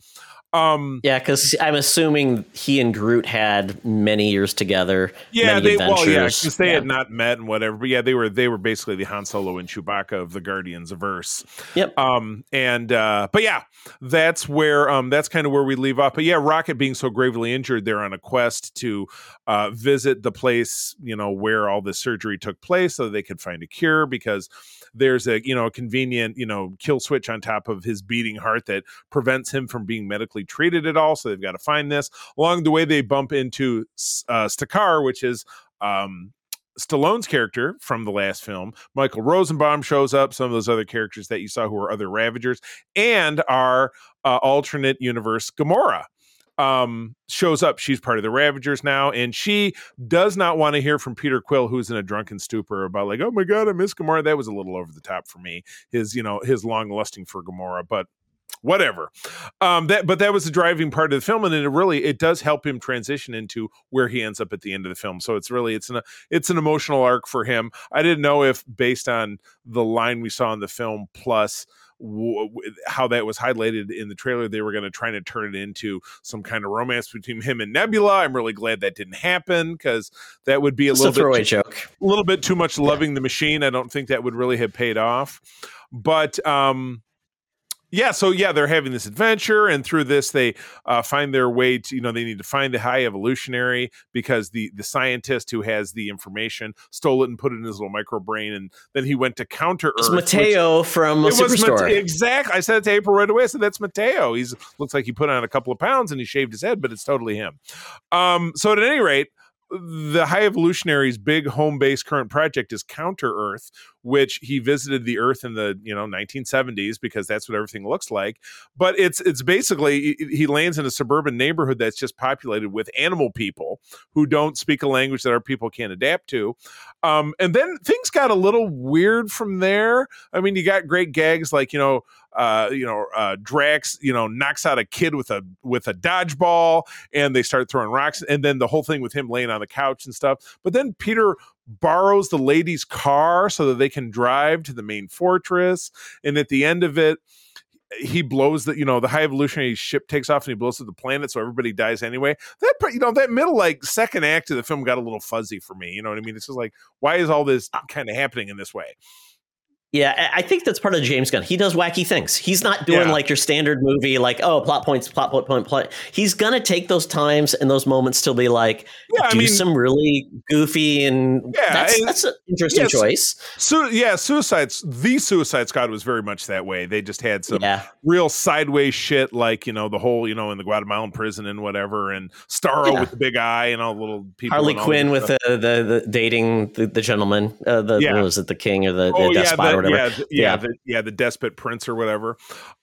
Um, Yeah, because I'm assuming he and Groot had many years together. Yeah, they well, yeah, because they Yeah. had not met and whatever. But yeah, they were they were basically the Han Solo and Chewbacca of the Guardians verse. Yep. Um, and uh, but yeah, that's where um that's kind of where we leave off. But yeah, Rocket being so gravely injured, they're on a quest to uh visit the place, you know, where all this surgery took place so they could find a cure because there's a you know a convenient you know kill switch on top of his beating heart that prevents him from being medically treated at all so they've got to find this. Along the way they bump into uh Stakar which is um Stallone's character from the last film, Michael Rosenbaum shows up, some of those other characters that you saw who are other Ravagers, and our uh, alternate universe Gamora um, shows up. She's part of the Ravagers now, and she does not want to hear from Peter Quill, who's in a drunken stupor about like, oh my god, I miss Gamora. That was a little over the top for me. His, you know, his long lusting for Gamora, but whatever um that but that was the driving part of the film and it really it does help him transition into where he ends up at the end of the film so it's really it's an it's an emotional arc for him i didn't know if based on the line we saw in the film plus w- how that was highlighted in the trailer they were going to try to turn it into some kind of romance between him and nebula i'm really glad that didn't happen because that would be a Just a little bit throwaway too- joke. a little bit too much loving the machine. I don't think that would really have paid off. But um yeah so yeah they're having this adventure and through this they uh, find their way to you know they need to find the high evolutionary because the the scientist who has the information stole it and put it in his little micro brain and then he went to counter earth Mateo from it was Superstore. Mate- exactly. I said it to April right away. I said that's Mateo. He's looks like he put on a couple of pounds and he shaved his head, but it's totally him. Um, so at any rate, the High Evolutionary's big home base current project is Counter Earth, which he visited the Earth in the you know 1970s because that's what everything looks like. But it's it's basically he- lands in a suburban neighborhood that's just populated with animal people who don't speak a language that our people can't adapt to. Um, and then things got a little weird from there. I mean, you got great gags like you know uh, you know, uh, Drax, you know, knocks out a kid with a with a dodgeball, and they start throwing rocks, and then the whole thing with him laying on the couch and stuff. But then Peter borrows the lady's car so that they can drive to the main fortress, and at the end of it. He blows the, you know, the high evolutionary ship takes off and he blows up the planet, so everybody dies anyway. That, you know, that middle like second act of the film got a little fuzzy for me. You know what I mean? It's just like, why is all this kind of happening in this way? Yeah, I I think that's part of James Gunn. He does wacky things. He's not doing Yeah. like your standard movie, like oh, plot points, plot point, point, plot. He's gonna take those times and those moments to be like, Yeah, I do mean- some really goofy and Yeah, that's and- that's an interesting yes. choice. So yeah, Suicides. The Suicide Squad was very much that way. They just had some Yeah, real sideways shit, like you know the whole you know in the Guatemalan prison and whatever, and Starro Yeah. with the big eye and all the little people. Harley Quinn with the, the the dating the, the gentleman, uh, the was it the king or the, oh the yeah, the, whatever. yeah, yeah, Yeah. the, yeah, the despot prince or whatever.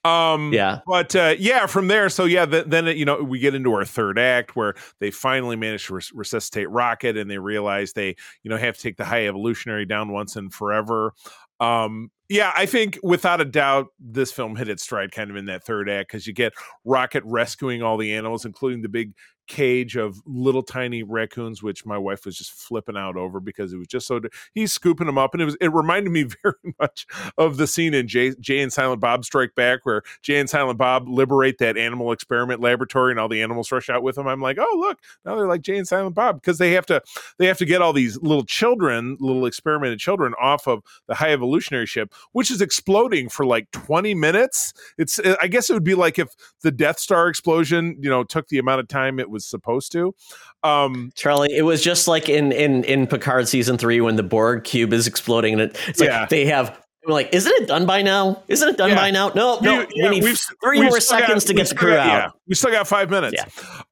Um, Yeah. but uh, yeah, from there, so yeah, th- then you know we get into our third act where they finally manage to res- resuscitate Rocket, and they realize they you know have to take the high evolutionary down once and forever. Um, yeah, I think without a doubt, this film hit its stride kind of in that third act because you get Rocket rescuing all the animals, including the big cage of little tiny raccoons, which my wife was just flipping out over because it was just so. He's scooping them up, and it was it reminded me very much of the scene in Jay, Jay and Silent Bob Strike Back, where Jay and Silent Bob liberate that animal experiment laboratory, and all the animals rush out with them. I'm like, oh look, now they're like Jay and Silent Bob because they have to they have to get all these little children, little experimented children, off of the high evolutionary ship, which is exploding for like 20 minutes. It's I guess it would be like if the Death Star explosion, you know, took the amount of time it was supposed to. Um, Charlie, it was just like in in in Picard season three when the Borg cube is exploding and it, it's like Yeah. they have. We're like, isn't it done by now? Isn't it done Yeah. by now? No, no. We- We, yeah, need we've- 3 we've more still got- seconds to get the crew got- out. Yeah, we still got five minutes.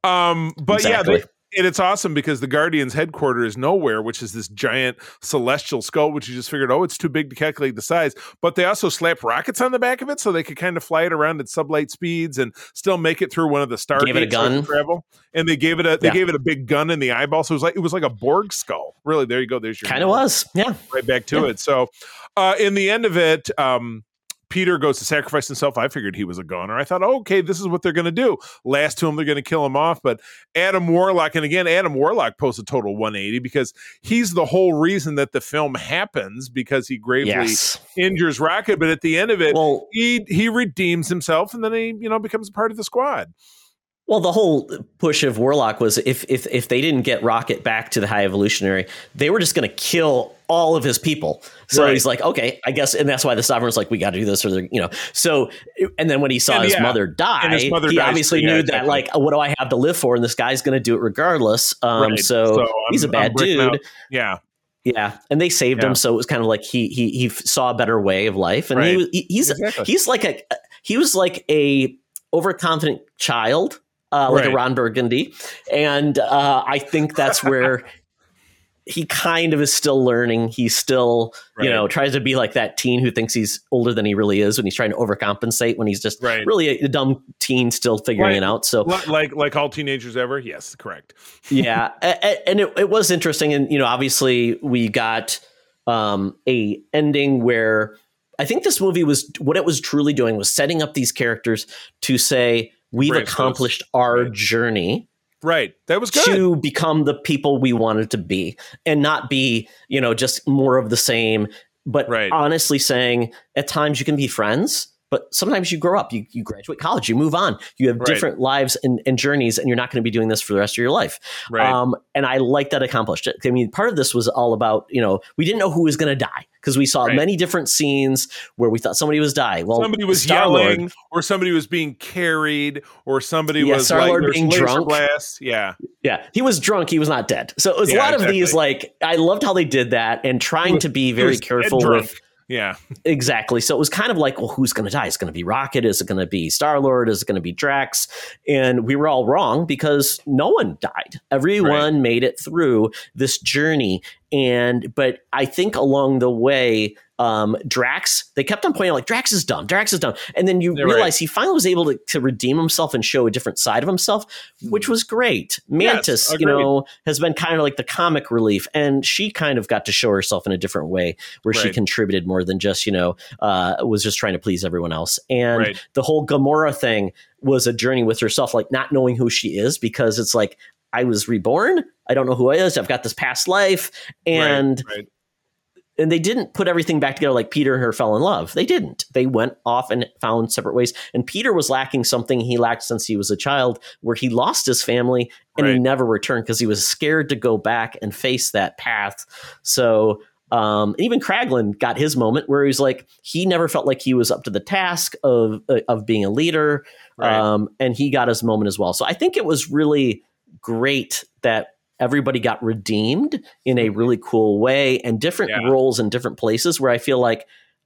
Um, but yeah, they, and it's awesome because the Guardians headquarters is nowhere, which is this giant celestial skull, which you just figured, oh, it's too big to calculate the size. But they also slap rockets on the back of it so they could kind of fly it around at sublight speeds and still make it through one of the star Gave it a gates so it could gun. travel. And they gave it a they Yeah. gave it a big gun in the eyeball, so it was like it was like a Borg skull. Really, there you go. There's your Kind of was, yeah. right back to Yeah. it. So, uh, in the end of it, um, Peter goes to sacrifice himself. I figured he was a goner. I thought, oh, okay, this is what they're going to do. Last to him, they're going to kill him off. But Adam Warlock, and again, Adam Warlock posts a total 180 because he's the whole reason that the film happens because he gravely Yes. injures Rocket. But at the end of it, Well, he he redeems himself, and then he you know becomes a part of the squad. Well, the whole push of Warlock was if if if they didn't get Rocket back to the High Evolutionary, they were just going to kill all of his people. So Right. he's like, okay, I guess, and that's why the Sovereign's like, we got to do this, or you know. So, and then when he saw And his yeah, mother die, his mother he obviously too, yeah, knew exactly. that, like, what do I have to live for? And this guy's going to do it regardless. Um, Right. So, So he's a I'm bad dude. out. Yeah, Yeah, and they saved Yeah. him, so it was kind of like he he he saw a better way of life, and he Right. was he, he's Exactly. he's like a he was like a overconfident child, uh, like a Ron Burgundy, and uh, I think that's where he kind of is still learning. He still you know tries to be like that teen who thinks he's older than he really is when he's trying to overcompensate when he's just Right. really a, a dumb teen still figuring Right. it out. So like like all teenagers ever. Yes, correct. yeah A- a- and it, it was interesting and you know obviously we got um a ending where i think this movie was what it was truly doing was setting up these characters to say we've Right, so accomplished our right. journey Right, that was good. to become the people we wanted to be and not be you know just more of the same but Right. honestly saying at times you can be friends but sometimes you grow up, you, you graduate college, you move on, you have Right. different lives and, and journeys, and you're not going to be doing this for the rest of your life. Right. Um, and I like that accomplished. I mean, part of this was all about, you know, we didn't know who was going to die because we saw Right. many different scenes where we thought somebody was dying. Well, somebody was Star-Lord- yelling, or somebody was being carried, or somebody Yeah, was Star-Lord like being drunk. Glass. Yeah, Yeah, he was drunk. He was not dead. So it was a Yeah, lot of these. Like I loved how they did that and trying to be very was careful with yeah, exactly. So it was kind of like, well, who's going to die? Is it going to be Rocket? Is it going to be Star Lord? Is it going to be Drax? And we were all wrong because no one died. Everyone made it through this journey. And but I think along the way, um, Drax, they kept on pointing out like Drax is dumb, Drax is dumb, and then you You're realize he finally was able to, to redeem himself and show a different side of himself, which was great. Mantis, you know, has been kind of like the comic relief, and she kind of got to show herself in a different way where she contributed more than just you know uh, was just trying to please everyone else. And Right. the whole Gamora thing was a journey with herself, like not knowing who she is because it's like I was reborn. I don't know who I is. I've got this past life, and right, right. And they didn't put everything back together like Peter and her fell in love. They didn't. They went off and found separate ways. And Peter was lacking something he lacked since he was a child, where he lost his family and he never returned because he was scared to go back and face that path. So um, even Kraglin got his moment where he's like he never felt like he was up to the task of uh, of being a leader, Right. um, and he got his moment as well. So I think it was really great that everybody got redeemed in a really cool way and different Yeah. roles in different places where I feel like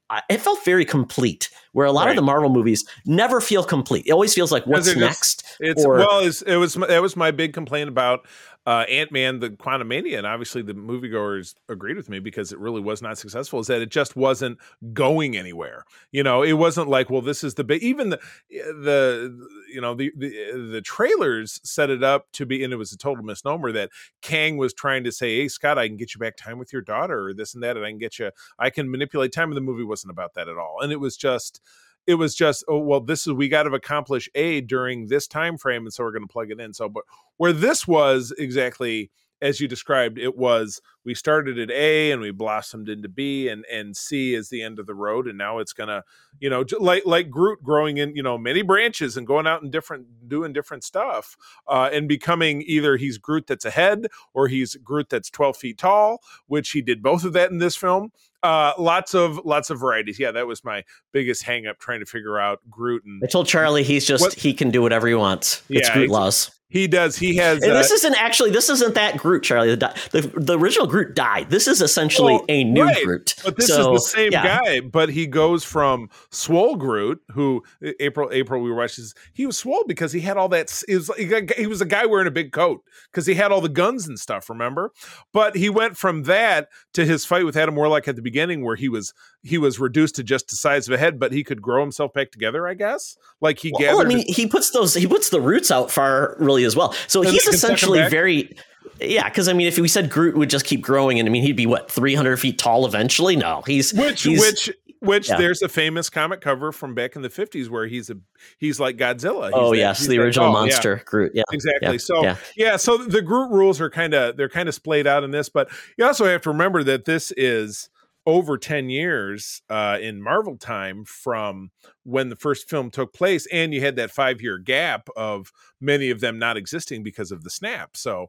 I, it felt very complete. Where a lot Right. of the Marvel movies never feel complete. It always feels like what's just- next. It's or well, it's, it was that was my big complaint about uh, Ant Man, the Quantum Mania, and obviously the moviegoers agreed with me because it really was not successful. Is that it just wasn't going anywhere? You know, it wasn't like, well, this is the big. Even the the you know the, the the trailers set it up to be, and it was a total misnomer that Kang was trying to say, "Hey, Scott, I can get you back time with your daughter, or this and that, and I can get you, I can manipulate time." And the movie wasn't about that at all, and it was just it was just oh well this is we got to accomplish a during this time frame and so we're going to plug it in. So but where this was exactly as you described it was we started at a and we blossomed into b and and c is the end of the road and now it's going to you know like like groot growing in you know many branches and going out and different doing different stuff uh and becoming either he's groot that's ahead or he's groot that's 12 feet tall which he did both of that in this film uh lots of lots of varieties yeah that was my biggest hang up trying to figure out groot and I told Charlie he's just What- he can do whatever he wants. it's Yeah, Groot laws. He does he has And uh, this isn't actually this isn't that Groot, Charlie. The, the, the original Groot died. This is essentially Well, a new right, Groot. But this So, is the same yeah. guy, but he goes from Swole Groot, who April April we were watching. He was swole because he had all that. He was, he was a guy wearing a big coat because he had all the guns and stuff. Remember, but he went from that to his fight with Adam Warlock at the beginning, where he was he was reduced to just the size of a head, but he could grow himself back together. I guess, like he Well, gathered. I mean, he puts those he puts the roots out far really as well. So And he's they can suck 'em essentially very yeah. Because I mean, if we said Groot would just keep growing, and I mean, he'd be what three hundred feet tall eventually. No, he's which he's, which which yeah. there's a famous comic cover from back in the 50s where he's a he's like Godzilla. He's oh that- yes, the that original yeah. monster Groot. Yeah, exactly Yeah, so yeah. yeah. so the groot rules are kind of they're kind of splayed out in this but you also have to remember that this is over 10 years uh in marvel time from when the first film took place and you had that five year gap of many of them not existing because of the snap so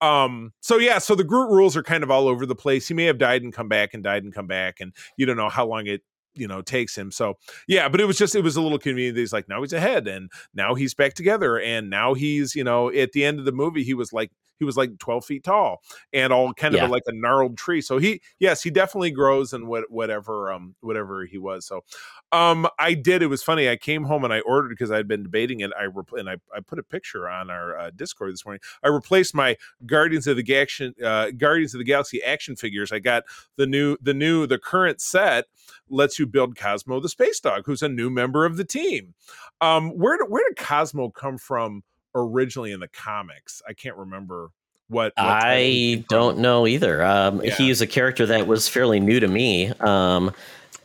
um so yeah so the groot rules are kind of all over the place. He may have died and come back and died and come back and you don't know how long it you know takes him so yeah but it was just it was a little convenient he's like now he's ahead and now he's back together and now he's you know at the end of the movie he was like he was like 12 feet tall and all kind Yeah. of like a gnarled tree so he yes he definitely grows and what whatever um whatever he was so um i did it was funny i came home and i ordered because i'd been debating it i repl- and I, I put a picture on our uh, discord this morning i replaced my guardians of the Galaxy uh guardians of the galaxy action figures i got the new the new the current set lets you build Cosmo the space dog, who's a new member of the team. Um, where where did Cosmo come from originally in the comics? I can't remember what. what I don't know either. Um, Yeah. He is a character that was fairly new to me. Um,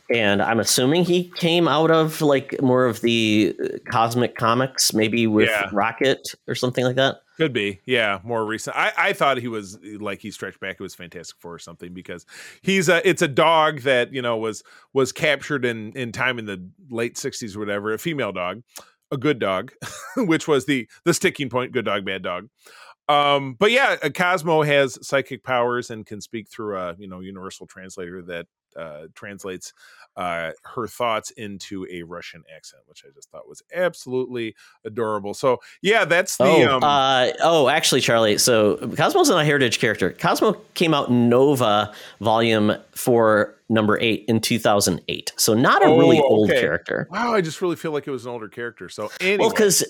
and I'm assuming he came out of like more of the uh, cosmic comics, maybe with Yeah. Rocket or something like that. Could be, yeah, more recent. I, I thought he was like he stretched back. It was Fantastic Four or something because he's a it's a dog that you know was was captured in in time in the late '60s or whatever. A female dog, a good dog, which was the the sticking point. Good dog, bad dog. Um, but yeah, uh, Cosmo has psychic powers and can speak through a you know universal translator that uh, translates uh, her thoughts into a Russian accent, which I just thought was absolutely adorable. So yeah, that's the oh, um, uh, oh, actually, Charlie. So Cosmo's not a heritage character. Cosmo came out in Nova Volume Four, Number Eight in 2008. So not a really Oh, old character. Wow, I just really feel like it was an older character. So anyway, Well, because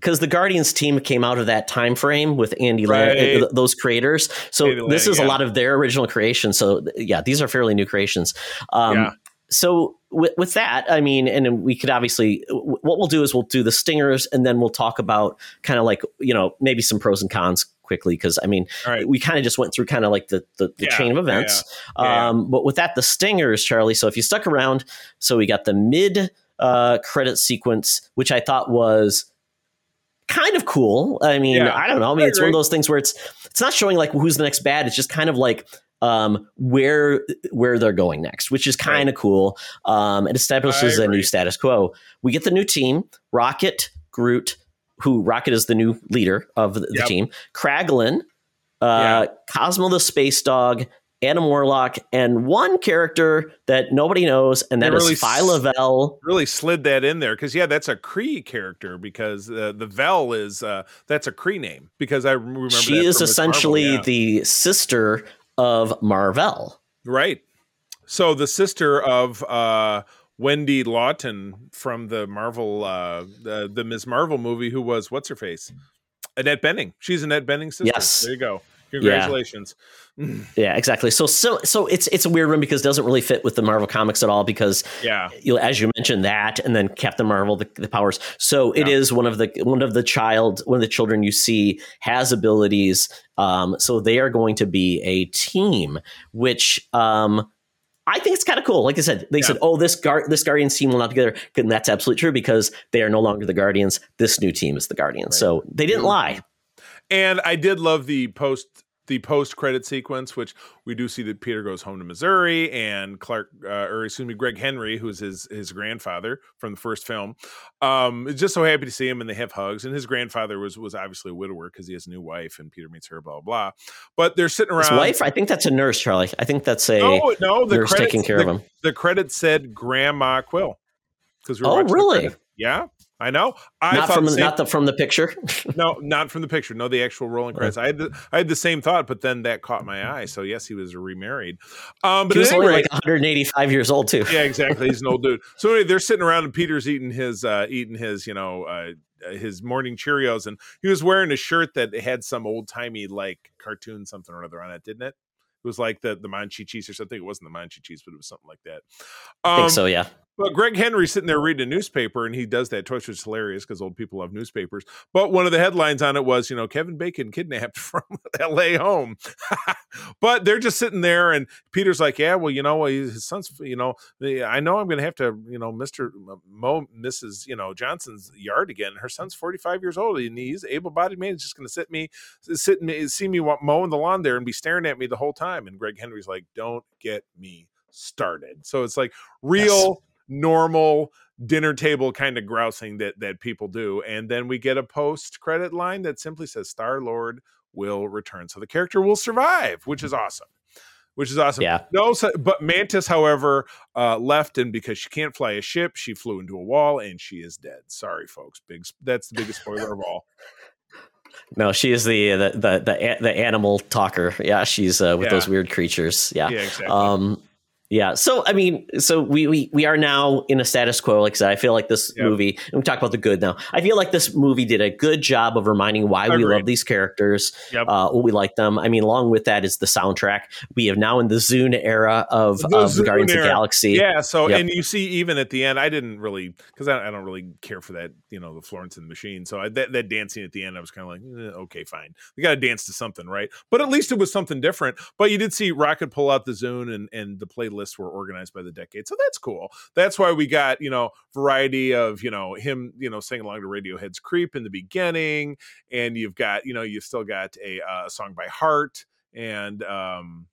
because the Guardians team came out of that time frame with Andy Right. uh, those creators. So this is a lot of their original creation. So yeah, these are fairly new creations. Um, Yeah. So with, with that, I mean, and we could obviously, what we'll do is we'll do the stingers, and then we'll talk about kind of like you know maybe some pros and cons quickly because I mean right, we kind of just went through kind of like the the, the Yeah, chain of events. yeah, yeah. Um, but with that, the stingers, Charlie. So if you stuck around, so we got the mid uh, credit sequence, which I thought was kind of cool. I mean, Yeah, I don't know. I mean, I it's one of those things where it's it's not showing like who's the next bad. It's just kind of like um where where they're going next which is kind of cool. Um it establishes a new status quo. We get the new team rocket groot who rocket is the new leader of the, the team kraglin uh cosmo the space dog adam warlock and one character that nobody knows and that They is really Phi s- Lavelle. really slid that in there because yeah, that's a Kree character because uh, the Vel is uh, that's a Kree name because I remember she is from Ms. Marvel, essentially yeah. the sister of marvel right. So the sister of uh, Wendy Lawson from the Marvel uh, the the Ms. Marvel movie, who was what's her face, Annette Bening. She's Annette Bening's sister. Yes. there you go. Congratulations. Yeah, exactly. So so so it's it's a weird one because it doesn't really fit with the Marvel comics at all because Yeah. you as you mentioned that and then Captain Marvel the, the powers. So it Yeah. is one of the one of the child one of the children you see has abilities. Um, so they are going to be a team, which um, I think it's kind of cool. Like I said, they Yeah. said, "Oh, this guard this Guardians team will not be together," and that's absolutely true because they are no longer the Guardians. This new team is the Guardians. So they didn't lie. And I did love the post the post credit sequence, which we do see that Peter goes home to Missouri and Clark, uh, or excuse me, Greg Henry, who's his his grandfather from the first film, um, is just so happy to see him, and they have hugs. And his grandfather was was obviously a widower because he has a new wife, and Peter meets her, blah blah. blah. But they're sitting around. His wife, I think that's a nurse, Charlie. I think that's a no, no, the nurse credits, taking care the, of him. The credit said Grandma Quill because we Oh, really? Yeah, I know. I not from the same- not the from the picture. no, not from the picture. No, the actual rolling credits. I had the, I had the same thought, but then that caught my eye. So yes, he was remarried. Um, but he was only rate- like 185 years old too. yeah, exactly. He's an old dude. So anyway, they're sitting around and Peter's eating his uh eating his, you know, uh his morning Cheerios and he was wearing a shirt that had some old timey like cartoon something or other on it, didn't it? It was like the the Manchi cheese or something. It wasn't the Manchi cheese, but it was something like that. I Um, think so. Yeah. But Greg Henry's sitting there reading a newspaper, and he does that twitch, which is hilarious because old people love newspapers. But one of the headlines on it was, you know, Kevin Bacon kidnapped from L.A. home. but they're just sitting there, and Peter's like, "Yeah, well, you know, his son's, you know, I know I'm going to have to, you know, Mister mow Mrs. You know Johnson's yard again. Her son's 45 years old, and he's able-bodied man. He's just going to sit me, sit me, see me mowing the lawn there, and be staring at me the whole time." And Greg Henry's like, "Don't get me started." So it's like real normal dinner table kind of grousing that that people do and then we get a post credit line that simply says star lord will return so the character will survive which is awesome which is awesome Yeah. no but mantis however uh left and because she can't fly a ship she flew into a wall and she is dead sorry folks big that's the biggest spoiler of all No, she is the the the the, the animal talker. Yeah, she's uh, with Yeah. those weird creatures. Yeah. yeah exactly Um, yeah. So I mean, so we we we are now in a status quo. Like I said, I feel like this Yep. movie. And we talk about the good now. I feel like this movie did a good job of reminding why we love these characters. Yep. Uh, we like them. I mean, along with that is the soundtrack. We have now in the Zune era of, The of Zune Guardians of the. Galaxy. Yeah. So, Yep. and you see, even at the end, I didn't really because I, I don't really care for that, you know, the Florence and the Machine. So I, that that dancing at the end, I was kind of like, eh, okay, fine. We got to dance to something, right? But at least it was something different. But you did see Rocket pull out the Zune and and the play lists were organized by the decade. So that's cool. That's why we got, you know, variety of, you know, him, you know, singing along to Radiohead's Creep in the beginning. And you've got, you know, you've still got a, uh, song by Heart and, um,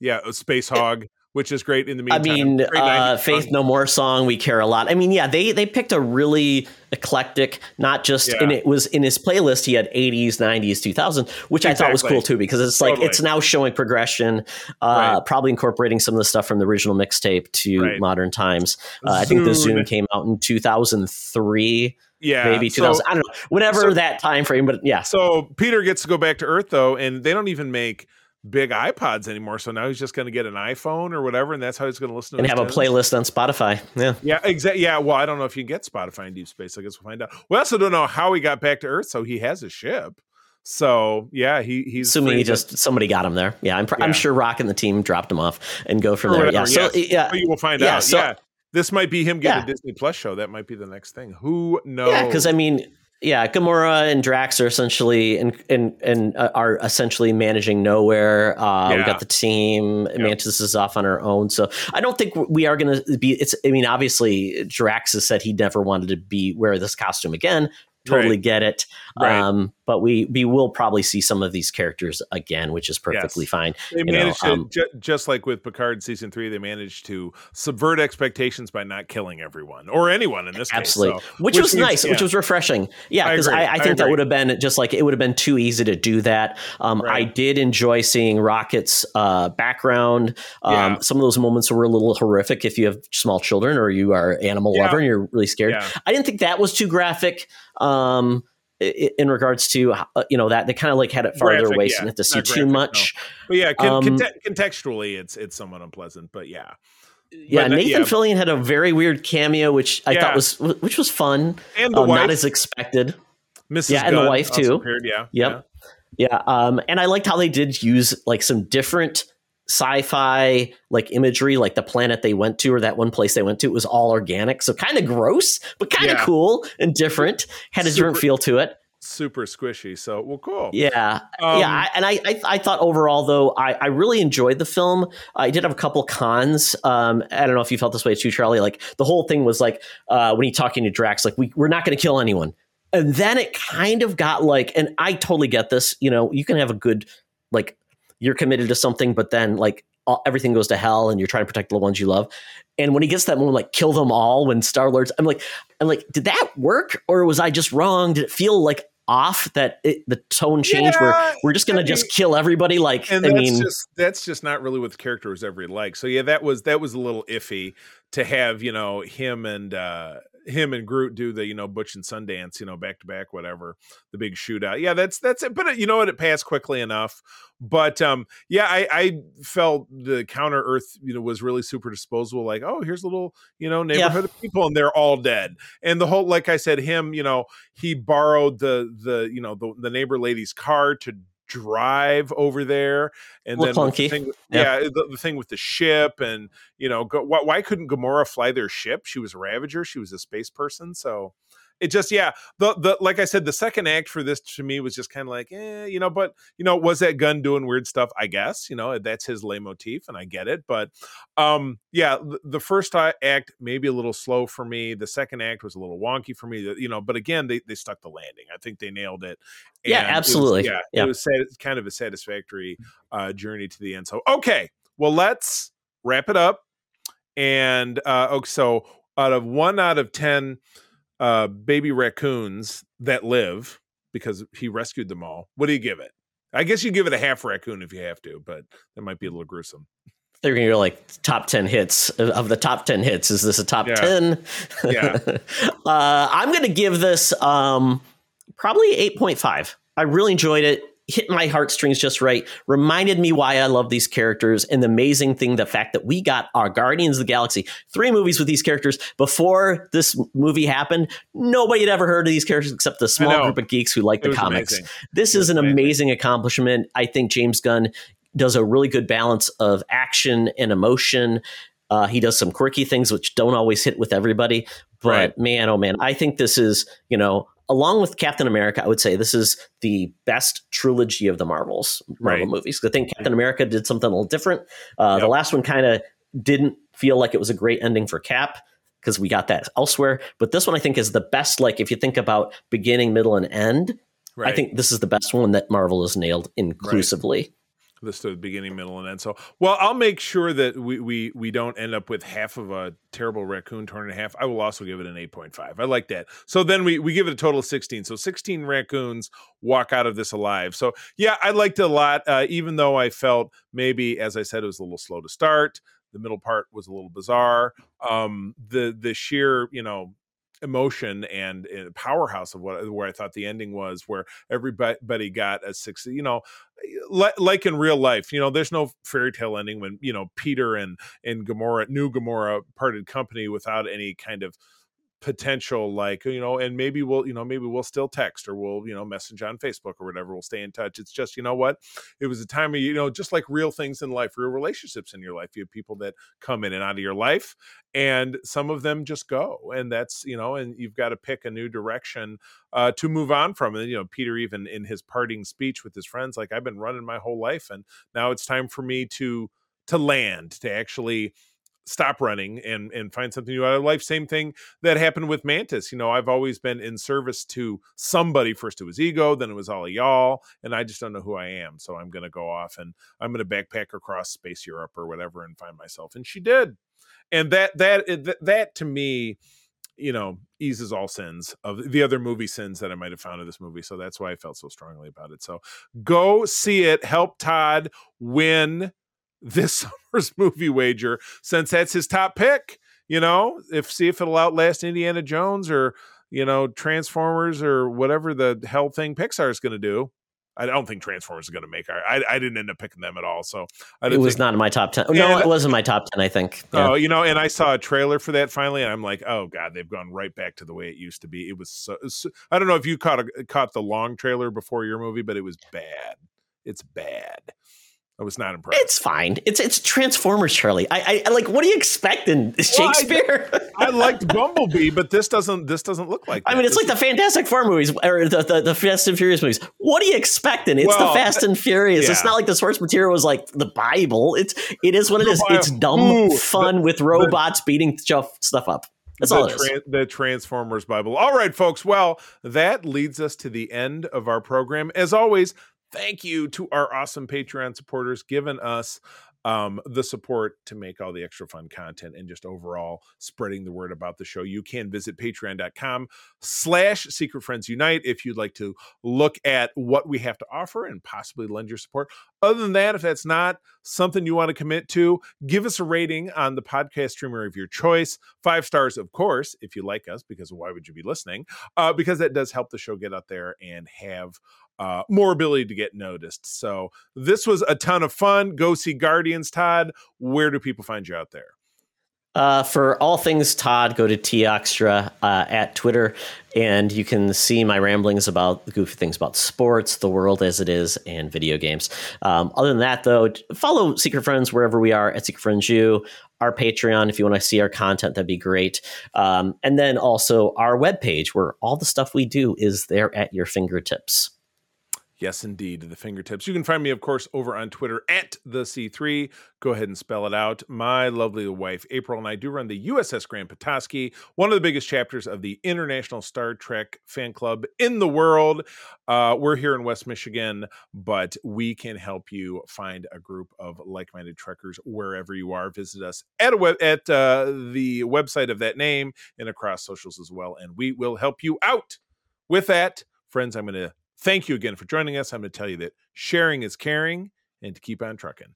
yeah, a Spacehog which is great in the meantime. I mean, uh, Faith. No More song, we care a lot. I mean, yeah, they they picked a really eclectic, not just, Yeah. and it was in his playlist. He had 80s, 90s, 2000, which I thought was cool too because it's like Totally. it's now showing progression, uh, Right. probably incorporating some of the stuff from the original mixtape to Right. modern times. Uh, I think the Zune came out in 2003, yeah, maybe so- 2000. I don't know, whenever so- that time frame, but yeah. So Peter gets to go back to Earth though, and they don't even make big iPods anymore. So now he's just going to get an iPhone or whatever, and that's how he's going to listen to and have a playlist on Spotify. Yeah. Yeah, exactly. Yeah, well, I don't know if you can get Spotify in deep space. I guess we'll find out. We also don't know how he got back to Earth, so he has a ship. So yeah, he he's Assuming he to- just somebody got him there. Yeah, I'm, pr- Yeah. I'm sure Rock and the team dropped him off and go from or there. whatever, Yeah. So yeah, you will find yeah, out. so- yeah, this might be him getting a Disney Plus show. That might be the next thing. Who knows? Yeah, because I mean, yeah, Gamora and Drax are essentially and and and uh, are essentially managing nowhere. Uh, We Yeah. got the team. Mantis is off on her own, so I don't think we are going to be. It's. I mean, obviously, Drax has said he never wanted to be wear this costume again. Totally Right. get it. Right. Um, but we we will probably see some of these characters again, which is perfectly Yes. fine. They you know, managed to, um, ju- just like with Picard season three, they managed to subvert expectations by not killing everyone or anyone in this Absolutely, case. so- which, was means- nice, which was refreshing. Yeah, because. I, I, I think that would have been just like it would have been too easy to do that. Um, I did enjoy seeing Rocket's uh, background. Um, Yeah. Some of those moments were a little horrific if you have small children or you are animal Yeah. lover and you're really scared. Yeah. I didn't think that was too graphic. Um, in regards to uh, you know that they kind of like had it farther Graphic, away, yeah. so you didn't have to see Not too graphic, no. much. But yeah, con- Um, conte- contextually, it's it's somewhat unpleasant. But yeah, Yeah, But, uh, Nathan yeah. Fillion had a very weird cameo, which I Yeah. thought was which was fun, and the um, wife, not as expected. Mrs. yeah, and the wife, too. appeared, yeah, Yep. Yeah, um, and I liked how they did use like some different sci-fi like imagery, like the planet they went to or that one place they went to. It was all organic, so kind of gross, but kind of Yeah. cool and different. Had a different feel to it. super squishy. So well, cool. Yeah, Um, yeah, I, and I, I, I thought overall though, I, I really enjoyed the film. I did have a couple cons. Um, I don't know if you felt this way too, Charlie. Like the whole thing was like uh, when he talking to Drax, like we we're not going to kill anyone, and then it kind of got like, and I totally get this. You know, you can have a good like you're committed to something, but then like all, everything goes to hell, and you're trying to protect the ones you love. And when he gets that moment, like kill them all, when Star Lord's, I'm like, I'm like, did that work, or was I just wrong? Did it feel like off that it, the tone changed? where Yeah, we're just gonna I just kill everybody? Like, and I that's mean, just that's just not really what the character was ever like. So yeah, that was that was a little iffy to have you know him and uh him and Groot do the you know Butch and Sundance you know back to back whatever the big shootout. Yeah, that's that's it. But uh, you know what, it passed quickly enough. But um yeah, I I felt the counter Earth you know was really super disposable. Like oh here's a little you know neighborhood of people and they're all dead. And the whole like I said, him you know he borrowed the the you know the, the neighbor lady's car to drive over there and then the thing, Yeah. yeah, the, the thing with the ship and you know go, why, why couldn't Gamora fly their ship she was a ravager she was a space person so it just yeah the the like I said the second act for this to me was just kind of like eh, you know but you know was that gun doing weird stuff I guess you know that's his leitmotif and I get it but um yeah the, the first act maybe a little slow for me the second act was a little wonky for me you know but again they, they stuck the landing I think they nailed it Yeah, And it was- absolutely. yeah, Yeah. it was sat- kind of a satisfactory uh journey to the end so okay well let's wrap it up and uh okay so out of one out of ten uh baby raccoons that live because he rescued them all what do you give it i guess you give it a half raccoon if you have to but that might be a little gruesome they're gonna go like top ten hits of the top ten hits. Is this a top Yeah. ten? Yeah. uh, I'm gonna give this um, probably eight point five. I really enjoyed it. Hit my heartstrings just right. Reminded me why I love these characters, and the amazing thing, the fact that we got our Guardians of the Galaxy three movies with these characters before this movie happened. Nobody had ever heard of these characters except the small group of geeks who like It the comics. amazing. This It is an amazing. amazing accomplishment. I think James Gunn does a really good balance of action and emotion. Uh, he does some quirky things which don't always hit with everybody, but Right. man, oh man, I think this is you know along with Captain America, I would say this is the best trilogy of the Marvels Marvel Right. movies. I think Captain America did something a little different. Uh, The last one kind of didn't feel like it was a great ending for Cap because we got that elsewhere. But this one I think is the best. Like if you think about beginning, middle, and end, Right. I think this is the best one that Marvel has nailed inclusively. This to the beginning, middle, and end. So, well, I'll make sure that we we we don't end up with half of a terrible raccoon torn in half. I will also give it an eight point five. I like that. So then we we give it a total of sixteen. So sixteen raccoons walk out of this alive. So yeah, I liked it a lot. Uh, even though I felt maybe, as I said, it was a little slow to start. The middle part was a little bizarre. Um, the the sheer you know emotion and, and powerhouse of what where I thought the ending was, where everybody got a six. You know, li- like in real life, you know, there's no fairy tale ending when you know Peter and and Gamora, new Gamora, parted company without any kind of potential like you know and maybe we'll you know maybe we'll still text or we'll you know message on facebook or whatever we'll stay in touch. It's just you know what? It was a time of you know just like real things in life real relationships in your life. You have people that come in and out of your life and some of them just go and that's you know and you've got to pick a new direction uh, to move on from. And you know peter even in his parting speech with his friends like i've been running my whole life and now it's time for me to to land to actually stop running and and find something new out of life. Same thing that happened with mantis you know i've always been in service to somebody first. It was ego then it was all of y'all and i just don't know who i am so i'm going to go off and i'm going to backpack across space europe or whatever and find myself and she did. And that that that, that to me you know eases all sins of the other movie sins that i might have found in this movie so that's why i felt so strongly about it. So go see it. Help todd win this summer's movie wager since that's his top pick you know if see if it'll outlast indiana jones or you know transformers or whatever the hell thing pixar is going to do i don't think transformers is going to make our I, I didn't end up picking them at all so I It was think, not in my top ten. No, it was in my top ten. I think. Yeah. Oh, you know, and I saw a trailer for that finally, and I'm like, oh god, they've gone right back to the way it used to be. It was so. so I don't know if you caught a, caught the long trailer before your movie, but it was bad. It's bad. I was not impressed. It's fine. It's it's Transformers, Charlie. I, I like. What are you expecting, Well, I- Shakespeare? I liked Bumblebee, but this doesn't. This doesn't look like. I mean, it's This like the Fantastic Four movies or the, the, the Fast and Furious movies. What are you expecting? It's Well, the Fast and Furious. It's not like the source material was like the Bible. It's it is what it is. It's dumb Ooh, fun with robots beating stuff up. That's the, all it is. tran- the Transformers Bible. All right, folks. Well, that leads us to the end of our program. As always, thank you to our awesome Patreon supporters giving us um, the support to make all the extra fun content and just overall spreading the word about the show. You can visit patreon.com slash secret friends unite if you'd like to look at what we have to offer and possibly lend your support. Other than that, if that's not something you want to commit to, give us a rating on the podcast streamer of your choice. Five stars, of course, if you like us, because why would you be listening? Uh, because that does help the show get out there and have uh, more ability to get noticed. So this was a ton of fun. Go see Guardians, Todd. Where do people find you out there? Uh, for all things Todd, go to Toxtra uh, at Twitter, and you can see my ramblings about the goofy things about sports, the world as it is, and video games. Um, other than that, though, follow Secret Friends wherever we are at Secret Friends U. Our Patreon, if you want to see our content, that'd be great. Um, and then also our webpage, where all the stuff we do is there at your fingertips. Yes, indeed, the fingertips. You can find me, of course, over on Twitter at the C3. Go ahead and spell it out. My lovely wife, April, and I do run the USS Grand Petoskey, one of the biggest chapters of the International Star Trek fan club in the world. Uh, we're here in West Michigan, but we can help you find a group of like-minded trekkers wherever you are. Visit us at web at uh, the website of that name and across socials as well, and we will help you out. With that, friends, I'm going to thank you again for joining us. I'm going to tell you that sharing is caring and to keep on trucking.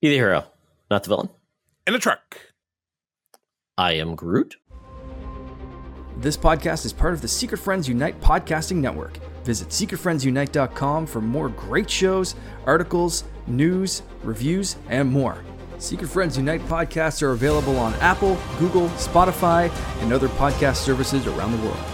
Be the hero, not the villain. In a truck. I am Groot. This podcast is part of the Secret Friends Unite podcasting network. Visit secretfriendsunite.com for more great shows, articles, news, reviews, and more. Secret Friends Unite podcasts are available on Apple, Google, Spotify, and other podcast services around the world.